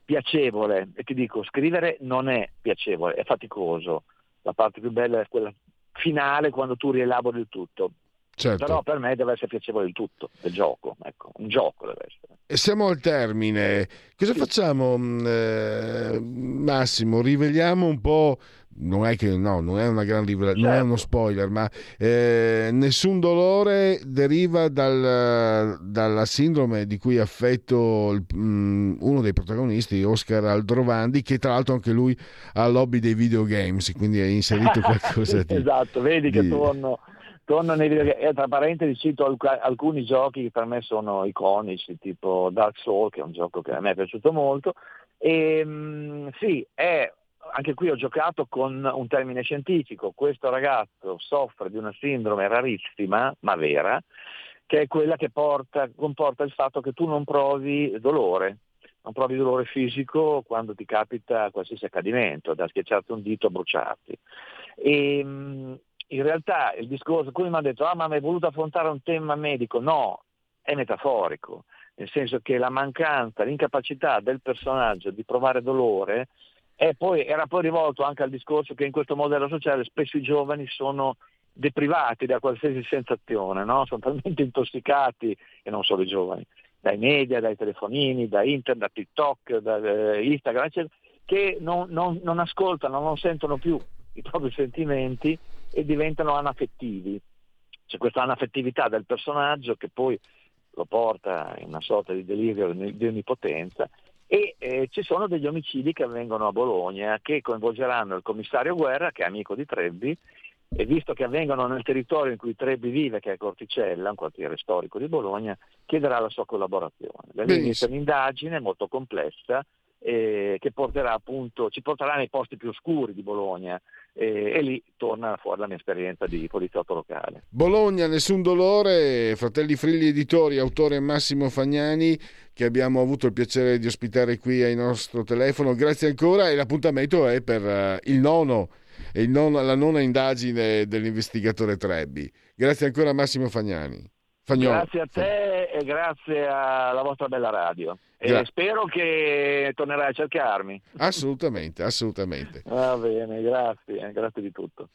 piacevole e ti dico, scrivere non è piacevole, è faticoso la parte più bella è quella finale quando tu rielabori il tutto. Certo. Però per me deve essere piacevole il tutto, il gioco, ecco, un gioco deve essere. E siamo al termine. Cosa sì. facciamo, mm, eh, Massimo? Riveliamo un po' non è che no, non è una gran rivelazione, certo. non è uno certo. spoiler, ma eh, nessun dolore deriva dal, dalla sindrome di cui è affetto il, um, uno dei protagonisti, Oscar Aldrovandi, che tra l'altro anche lui ha lobby dei videogames, quindi ha inserito qualcosa di... esatto, vedi di... che torno, torno nei videogames. E tra parentesi cito alc- alcuni giochi che per me sono iconici, tipo Dark Souls, che è un gioco che a me è piaciuto molto. E, um, sì, è anche qui ho giocato con un termine scientifico, questo ragazzo soffre di una sindrome rarissima, ma vera, che è quella che porta, comporta il fatto che tu non provi dolore, non provi dolore fisico quando ti capita qualsiasi accadimento, da schiacciarti un dito a bruciarti. E, in realtà il discorso, come mi hanno detto, ah ma mi hai voluto affrontare un tema medico? No, è metaforico, nel senso che la mancanza, l'incapacità del personaggio di provare dolore e poi era poi rivolto anche al discorso che in questo modello sociale spesso i giovani sono deprivati da qualsiasi sensazione, no? sono talmente intossicati, e non solo i giovani, dai media, dai telefonini, da internet, da TikTok, da eh, Instagram, eccetera, che non, non, non, ascoltano, non sentono più i propri sentimenti e diventano anaffettivi. C'è questa anaffettività del personaggio che poi lo porta in una sorta di delirio di onnipotenza e eh, ci sono degli omicidi che avvengono a Bologna che coinvolgeranno il commissario Guerra, che è amico di Trebbi, e visto che avvengono nel territorio in cui Trebbi vive, che è Corticella, un quartiere storico di Bologna, chiederà la sua collaborazione. L'inizia un'indagine molto complessa eh, che porterà appunto, ci porterà nei posti più oscuri di Bologna eh, e lì torna fuori la mia esperienza di poliziotto locale. Bologna, nessun dolore, Fratelli Frilli Editori, autore Massimo Fagnani che abbiamo avuto il piacere di ospitare qui al nostro telefono. Grazie ancora e l'appuntamento è per uh, il nono, il nono, la nona indagine dell'investigatore Trebbi. Grazie ancora Massimo Fagnani. Fagnolo. Grazie a te e grazie alla vostra bella radio. E Gra- spero che tornerai a cercarmi. Assolutamente, assolutamente. Va bene, grazie, grazie di tutto.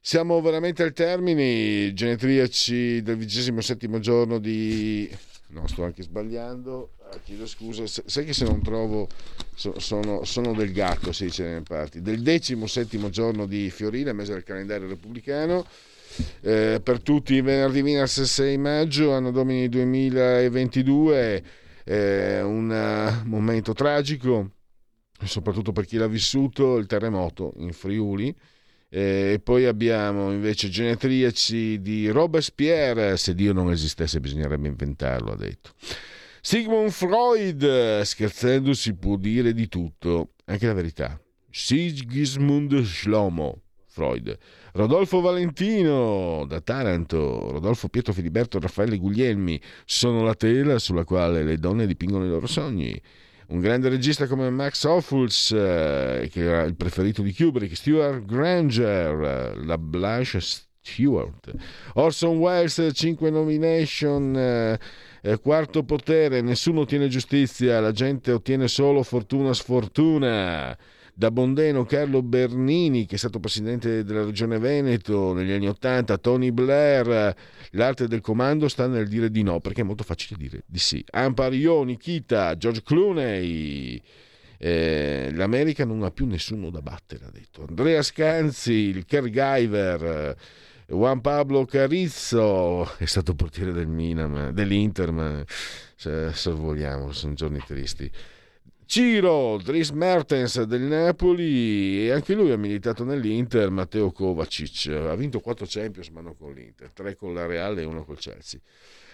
Siamo veramente al termine, genetriaci del vigesimo settimo giorno di... No, sto anche sbagliando, ah, chiedo scusa, sai che se non trovo so, sono, sono, del gatto, si dice nelle parti, del decimo settimo giorno di Fiorina, mese del calendario repubblicano, eh, per tutti venerdì Winners 6 maggio, anno domini 2022, eh, un uh, momento tragico, soprattutto per chi l'ha vissuto, il terremoto in Friuli. Eh, e poi abbiamo invece genetriaci di Robespierre, se Dio non esistesse bisognerebbe inventarlo, ha detto. Sigmund Freud, scherzando si può dire di tutto, anche la verità. Sigismund Schlomo, Freud. Rodolfo Valentino da Taranto, Rodolfo Pietro Filiberto Raffaele Guglielmi sono la tela sulla quale le donne dipingono i loro sogni. Un grande regista come Max Ophuls, eh, che era il preferito di Kubrick, Stuart Granger, la Blanche Stewart, Orson Welles, 5 nomination, eh, eh, quarto potere, nessuno ottiene giustizia, la gente ottiene solo fortuna sfortuna da Bondeno Carlo Bernini, che è stato presidente della regione Veneto negli anni Ottanta, Tony Blair, l'arte del comando sta nel dire di no, perché è molto facile dire di sì. Amparioni, Kita, George Clooney, Eh, L'America non ha più nessuno da battere, ha detto. Andrea Scanzi, il caregiver, Juan Pablo Carizzo è stato portiere del Milan, dell'Inter, ma se, se vogliamo, sono giorni tristi. Ciro, Dries Mertens del Napoli. E anche lui ha militato nell'Inter, Matteo Kovacic, ha vinto 4 Champions ma non con l'Inter, 3 con la Reale e 1 col Chelsea.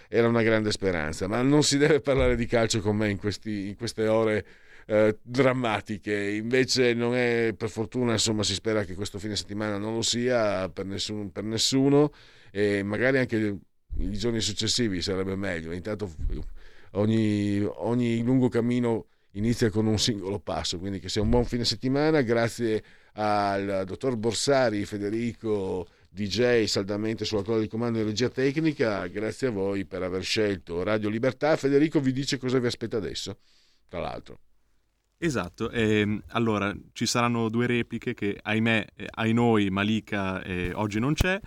Era una grande speranza, ma non si deve parlare di calcio con me in, questi, in queste ore eh, drammatiche, invece non è per fortuna, insomma si spera che questo fine settimana non lo sia per nessuno, per nessuno. E magari anche i giorni successivi sarebbe meglio, intanto ogni, ogni lungo cammino inizia con un singolo passo, quindi che sia un buon fine settimana, grazie al dottor Borsari, Federico DJ saldamente sulla coda di comando di regia tecnica, grazie a voi per aver scelto Radio Libertà. Federico vi dice cosa vi aspetta adesso, tra l'altro. Esatto, eh, allora ci saranno due repliche che ahimè, eh, ai noi Malika eh, oggi non c'è,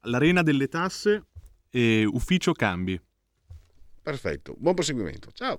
l'Arena delle Tasse e Ufficio Cambi. Perfetto, buon proseguimento, ciao!